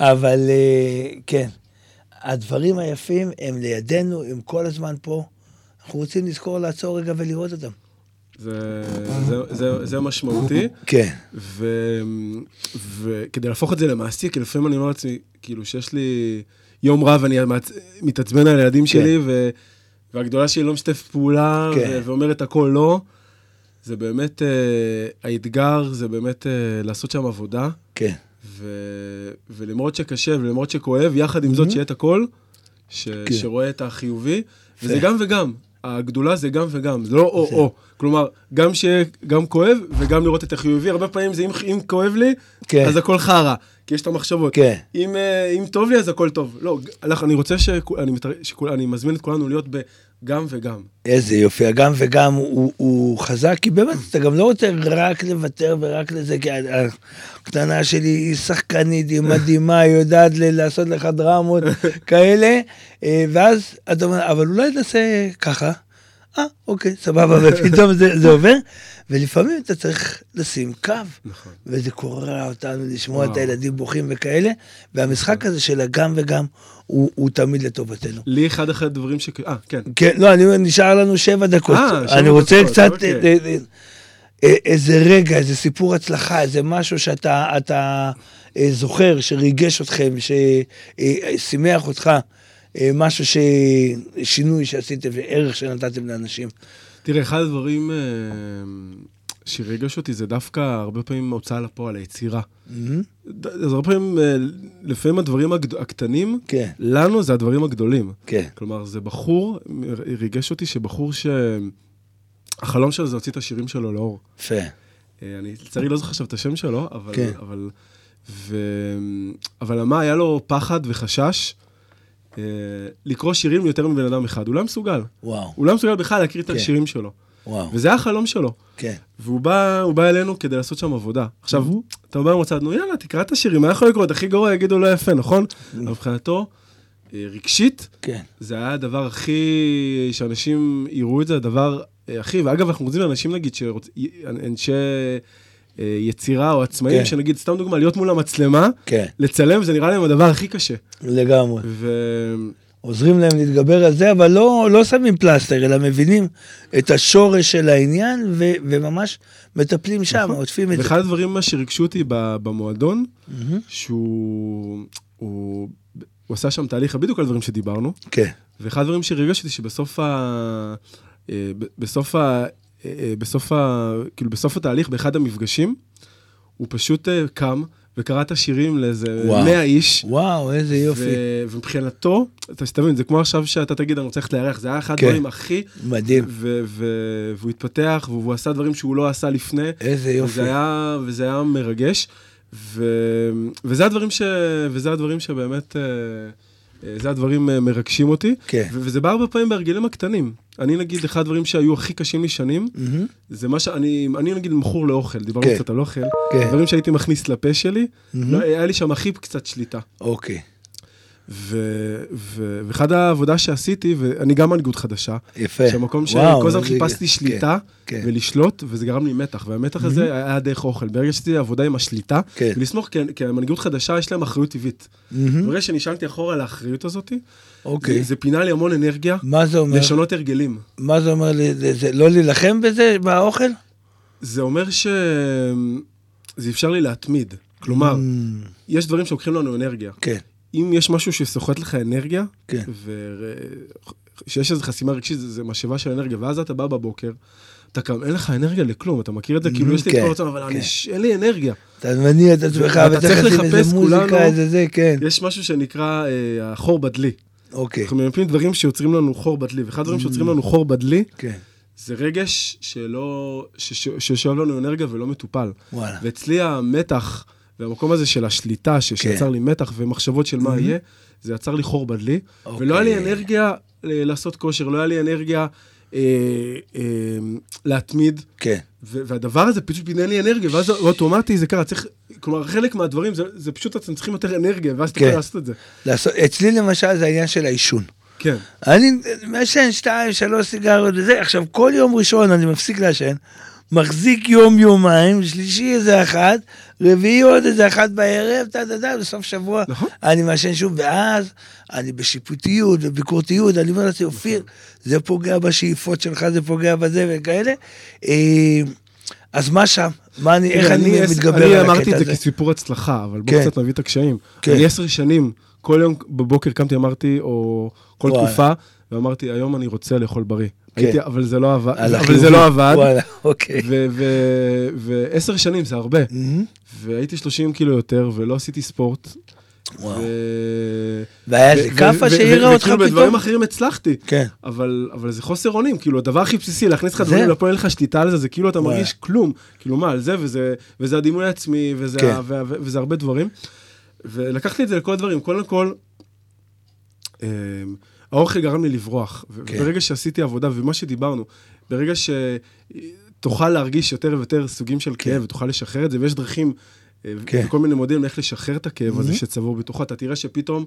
אבל אה, כן, הדברים היפים הם לידינו, הם כל הזמן פה. אנחנו רוצים לזכור לעצור רגע ולראות אותם. זה, זה, זה, זה משמעותי. כן. ו, וכדי להפוך את זה למעשי, כי לפעמים אני אומר לעצמי, כאילו, שיש לי יום רע ואני מעצ- מתעצבן על הילדים שלי, ו, והגדולה שלי לא משתפת פעולה, כן. ו, ואומרת הכל לא, זה באמת, uh, האתגר זה באמת uh, לעשות שם עבודה, כן. ו, ולמרות שקשה ולמרות שכואב, יחד עם זאת שיהיה את הכל, ש, כן. שרואה את החיובי, וזה. גם וגם. הגדולה זה גם וגם, זה לא. או-או. כלומר, גם שיהיה גם כואב וגם לראות את החיובי. הרבה פעמים זה אם, אם כואב לי, כן. אז הכל חרא, כי יש את המחשבות. כן. אם, אה, אם טוב לי, אז הכל טוב. לא, אני רוצה שכול, אני, מתר... שכול, אני מזמין את כולנו להיות בגם וגם. איזה יופי, הגם וגם הוא, הוא חזק, כי באמת, אתה גם לא רוצה רק לוותר ורק לזה, כי הקטנה שלי היא שחקנית, היא מדהימה, היא יודעת לעשות לך דרמות כאלה, אה, ואז אתה אומר, אבל אולי נעשה ככה, אה, אוקיי, סבבה, ופתאום זה, זה עובר, ולפעמים אתה צריך לשים קו, נכון. וזה קורע אותנו לשמוע וואו. את הילדים בוכים וכאלה, והמשחק הזה של הגם וגם, הוא, הוא תמיד לטובתנו. לי אחד אחרי הדברים ש... אה, כן. כן, לא, אני נשאר לנו שבע דקות. אה, שבע אני רוצה דקות, קצת, אוקיי. אה, אה, אה, איזה רגע, איזה סיפור הצלחה, איזה משהו שאתה אתה, זוכר, שריגש אתכם, ששימח אותך, משהו ש... שינוי שעשיתם, וערך שנתתם לאנשים. תראה, אחד הדברים אה, שריגש אותי זה דווקא הרבה פעמים הוצאה לפועל, היצירה. ד- אז הרבה פעמים, אה, לפעמים הדברים הגד... הקטנים, כן. לנו זה הדברים הגדולים. כן. כלומר, זה בחור, ריגש אותי שבחור ש... החלום שלו זה להוציא את השירים שלו לאור. יפה. אה, אני לצערי לא זוכר עכשיו את השם שלו, אבל... כן. אבל, ו... אבל מה, היה לו פחד וחשש אה, לקרוא שירים יותר מבן אדם אחד. הוא לא מסוגל. וואו, הוא לא מסוגל בכלל להקריא את כן. השירים שלו. וואו. וזה היה החלום שלו. כן. והוא בא, הוא בא אלינו כדי לעשות שם עבודה. עכשיו, אתה בא במצב, נו יאללה, תקרא את השירים, מה יכול לקרות? הכי גרוע יגידו לא יפה, נכון? אבל מבחינתו, אה, רגשית, כן. זה היה הדבר הכי, שאנשים יראו את זה, הדבר אה, הכי, ואגב, אנחנו רוצים לאנשים, נגיד, שרוצ... אה, יצירה או עצמאים, כן. שנגיד, סתם דוגמה, להיות מול המצלמה, כן, לצלם, זה נראה להם הדבר הכי קשה. לגמרי. ו... עוזרים להם להתגבר על זה, אבל לא, לא שמים פלסטר, אלא מבינים את השורש של העניין, ו, וממש מטפלים שם, נכון. עוטפים את זה. ואחד הדברים מה שריגשו אותי במועדון, שהוא הוא, הוא עשה שם תהליך בדיוק על דברים שדיברנו, כן, ואחד הדברים שריגש אותי שבסוף ה... אה, בסוף ה... בסוף ה... כאילו בסוף התהליך, באחד המפגשים, הוא פשוט אה, קם וקרא את השירים לאיזה וואו. 100 איש. וואו, איזה יופי. ו- ומבחינתו, אתה שתבין, זה כמו עכשיו שאתה תגיד, אני רוצה ללכת לארח, זה היה אחד כן. הדברים הכי... מדהים. ו- ו- והוא התפתח, והוא עשה דברים שהוא לא עשה לפני. איזה יופי. וזה היה, וזה היה מרגש, ו, וזה הדברים ש... וזה הדברים שבאמת... אה, אה, זה הדברים אה, מרגשים אותי, כן. וזה בא הרבה פעמים בהרגלים הקטנים. אני נגיד, אחד הדברים שהיו הכי קשים לי שנים. זה מה שאני, אני נגיד מכור לאוכל, דיברנו כן. קצת על אוכל, כן. דברים שהייתי מכניס לפה שלי, לא, היה לי שם הכי קצת שליטה. אוקיי, ו- ו- ואחד העבודה שעשיתי, ואני גם מנהיגות חדשה, יפה. שהמקום שכל הזמן חיפשתי שליטה כן, ולשלוט, וזה גרם לי מתח, והמתח הזה היה דרך אוכל. ברגע שעשיתי עבודה עם השליטה, כן. ולסמוך, כי- כי המנהיגות חדשה יש להם אחריות טבעית. ברגע שנשענתי אחורה על האחריות הזאת, אוקיי. זה- זה פינה לי המון אנרגיה מה זה אומר? לשנות הרגלים. מה זה אומר? זה- לא להילחם בזה, באוכל? זה אומר ש... זה אפשר לי להתמיד. כלומר, יש דברים שלוקחים לנו אנרגיה. כן, אם יש משהו שסוחט לך אנרגיה, כן. ושיש איזו חסימה רגשית, זה, זה משאבה של אנרגיה, ואז אתה בא בבוקר, אתה קם, אין לך אנרגיה לכלום, אתה מכיר את זה? כאילו, יש לי את כל הרצון, אבל כן. אין לי אנרגיה. אתה מניע את עצמך, ואתה צריך לחפש כולנו- איזה זה, כן. יש משהו שנקרא אה, החור בדלי. אוקיי, אנחנו ממפים דברים שיוצרים לנו חור בדלי, ואחד הדברים שיוצרים לנו חור בדלי, כן, זה רגש שלא, ששואב לנו אנרגיה ולא מטופל. וואלה. ואצלי המתח והמקום הזה של השליטה, ש- כן. שיצר לי מתח ומחשבות של מה יהיה, זה יצר לי חור בדלי. אוקיי. ולא היה לי אנרגיה אה, לעשות כושר, לא היה לי אנרגיה אה, אה, להתמיד. כן. ו- והדבר הזה פשוט פינה לי אנרגיה, ואז אוטומטי זה קרה, צריך, כלומר, חלק מהדברים זה, זה פשוט אתם צריכים יותר אנרגיה, ואז כן. יכול לעשות את זה. לעשות, אצלי למשל זה העניין של העישון. כן. אני מעשן שתיים, שלוש סיגריות וזה, עכשיו כל יום ראשון אני מפסיק לעשן, מחזיק יום יומיים, שלישי איזה אחד, רביעי עוד איזה אחד בערב, טה טה טה, בסוף שבוע נכון. אני מעשן שוב, ואז אני בשיפוטיות וביקורתיות, אני אומר לעצמי, אופיר, זה פוגע בשאיפות שלך, זה פוגע בזה וכאלה. אה, אז מה שם? מה אני, איך תראה, אני עש- מתגבר אני על אמרתי הקטע את זה הזה? כסיפור הצלחה, אבל בוא כן. קצת נביא את הקשיים. כן. אני עשר שנים, כל יום בבוקר קמתי, אמרתי, או כל. תקופה, ואמרתי, היום אני רוצה לאכול בריא. כן. הייתי, אבל זה לא עבד, אבל. זה לא עבד. וואלה, אוקיי. ועשר שנים זה הרבה. מהמם. והייתי 30 קילו יותר, ולא עשיתי ספורט. וואו. והיה איזה כאפה שהעירה אותך וכאילו בדברים פתאום? אחרים הצלחתי. כן. אבל, אבל זה חוסר אונים, כאילו הדבר הכי בסיסי, להכניס לך דברים לפה, אין לך שליטה על זה, זה כאילו אתה וואי. מרגיש כלום. כאילו מה, על זה, וזה, וזה הדימוי העצמי, וזה, כן. ה- ו- ו- וזה הרבה דברים. ולקחתי את זה לכל הדברים, קודם כל, אמ, האוכל גרם לי לברוח. כן. וברגע שעשיתי עבודה, ומה שדיברנו, ברגע שתוכל להרגיש יותר ויותר סוגים של כאב, ותוכל לשחרר את זה, ויש דרכים, אה, כן. וכל מיני מודלים איך לשחרר את הכאב הזה Mhm. שצבור בתוכו, אתה תראה שפתאום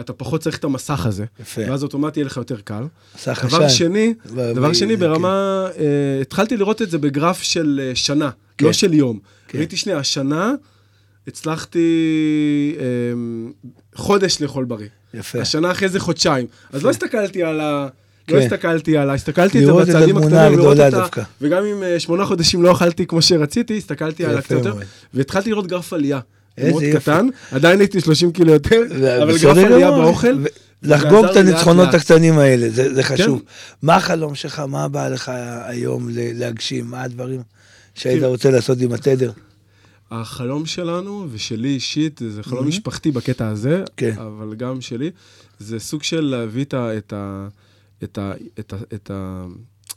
אתה פחות צריך את המסך הזה, יפה. ואז אוטומטי יהיה לך יותר קל. מסך דבר עשן. שני, ב- דבר שני, כן. ברמה, אה, התחלתי לראות את זה בגרף של אה, שנה, כן. לא של יום. כן. ראיתי שנייה, השנה הצלחתי אה, חודש לאכול בריא. יפה. השנה אחרי זה חודשיים. אז לא הסתכלתי על ה... כן. לא הסתכלתי על ה... הסתכלתי את זה לראות את התמונה הקטנים, לראות הגדולה אותה, דווקא. וגם אם אה, שמונה חודשים לא אכלתי כמו שרציתי, הסתכלתי על יפה הקצת יותר, מאוד. והתחלתי לראות גרף עלייה. איזה מאוד יופי. קטן, עדיין הייתי 30 קילו יותר, אבל גרף עלייה גמור. באוכל. ו- לחגוג את הניצחונות לאט. הקטנים האלה, זה זה חשוב. כן. מה החלום שלך, מה בא לך היום להגשים, מה הדברים שהיית. רוצה לעשות עם התדר? החלום שלנו, ושלי אישית, זה חלום משפחתי בקטע הזה, כן. אבל גם שלי, זה סוג של להביא את ה... את ה... את ה... את ה... את ה...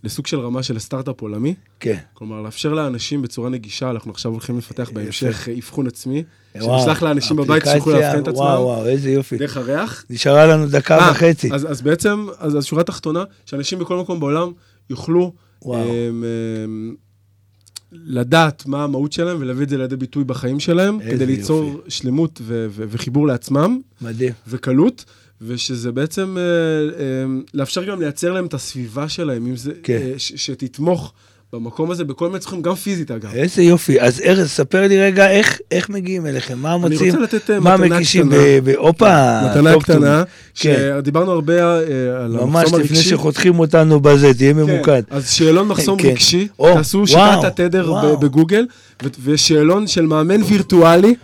לסוג של רמה של סטארט-אפ עולמי. כן. כלומר, לאפשר לאנשים בצורה נגישה, אנחנו עכשיו הולכים לפתח בהמשך אבחון עצמי, שנשלח לאנשים בבית שיוכלו לאבחן את עצמם וואו, וואו, איזה יופי. דרך הריח. נשארה לנו דקה אה, וחצי. אז, אז בעצם, אז, אז שורה תחתונה, שאנשים בכל מקום בעולם יוכלו וואו. הם, הם, לדעת מה המהות שלהם ולהביא את זה לידי ביטוי בחיים שלהם, כדי ליצור יופי. שלמות ו- ו- וחיבור לעצמם מדהים. וקלות, ושזה בעצם אה, אה, לאפשר גם לייצר להם את הסביבה שלהם, אם זה, כן. אה, ש- שתתמוך במקום הזה בכל מיני צרכים, גם פיזית אגב. איזה יופי. אז ארז, ספר לי רגע איך, איך מגיעים אליכם, מה אני מוצאים, רוצה לתת אה, מה מתנה מגישים, קטנה. הופה, מתנה. קטנה, כן. שדיברנו הרבה אה, על ממש המחסום לפני הרגשי. שחותכים אותנו בזה, תהיה כן, ממוקד. אז שאלון מחסום כן. רגשי, או, תעשו שיטת התדר בגוגל, ושאלון של מאמן וירטואלי,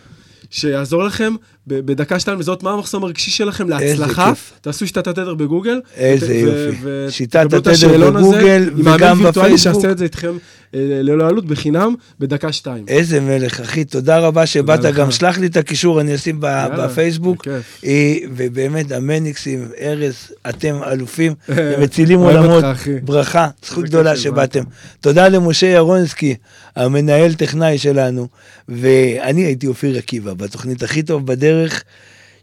שיעזור לכם בדקה שתיים לזהות מה המחסום הרגשי שלכם להצלחה. תעשו שיטת התדר בגוגל. איזה יופי. שיטת התדר השאלון הזה בגוגל עם מאמן וגם וירטואלי בפייסבוק. שיעשה את זה איתכם ללא עלות, בחינם, בדקה שתיים. איזה מלך, אחי, תודה רבה שבאת. גם שלח לי את הקישור, אני אשים בפייסבוק. אה, ובאמת, המניקסים, ארז, אתם אלופים, מצילים עולמות. ברכה, זכות גדולה. שבאתם. תודה למשה ירונסקי, המנהל טכנאי שלנו, ואני הייתי אופיר עקיבא, בתוכנית הכי טוב בדרך,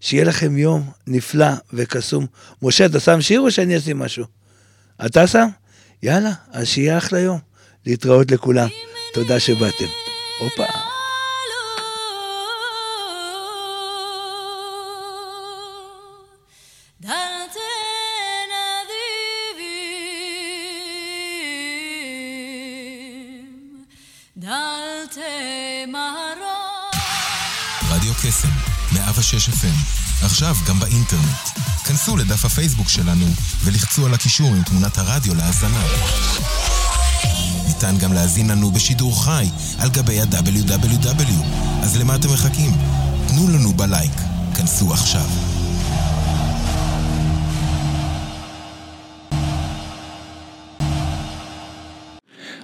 שיהיה לכם יום נפלא וקסום. משה, אתה שם שיר או שאני אשים משהו? אתה שם? יאללה, אז שיהיה אחלה יום. להתראות לכולם. תודה שבאתם. הופה. Darte נדיבים, דלתי מהרון. רדיו קסם, 106 FM, עכשיו גם באינטרנט. כנסו לדף הפייסבוק שלנו ולחצו על הקישור עם תמונת הרדיו להאזנה. ניתן גם להזין לנו בשידור חי על גבי ה-WW. אז למה אתם מחכים? תנו לנו בלייק. כנסו עכשיו.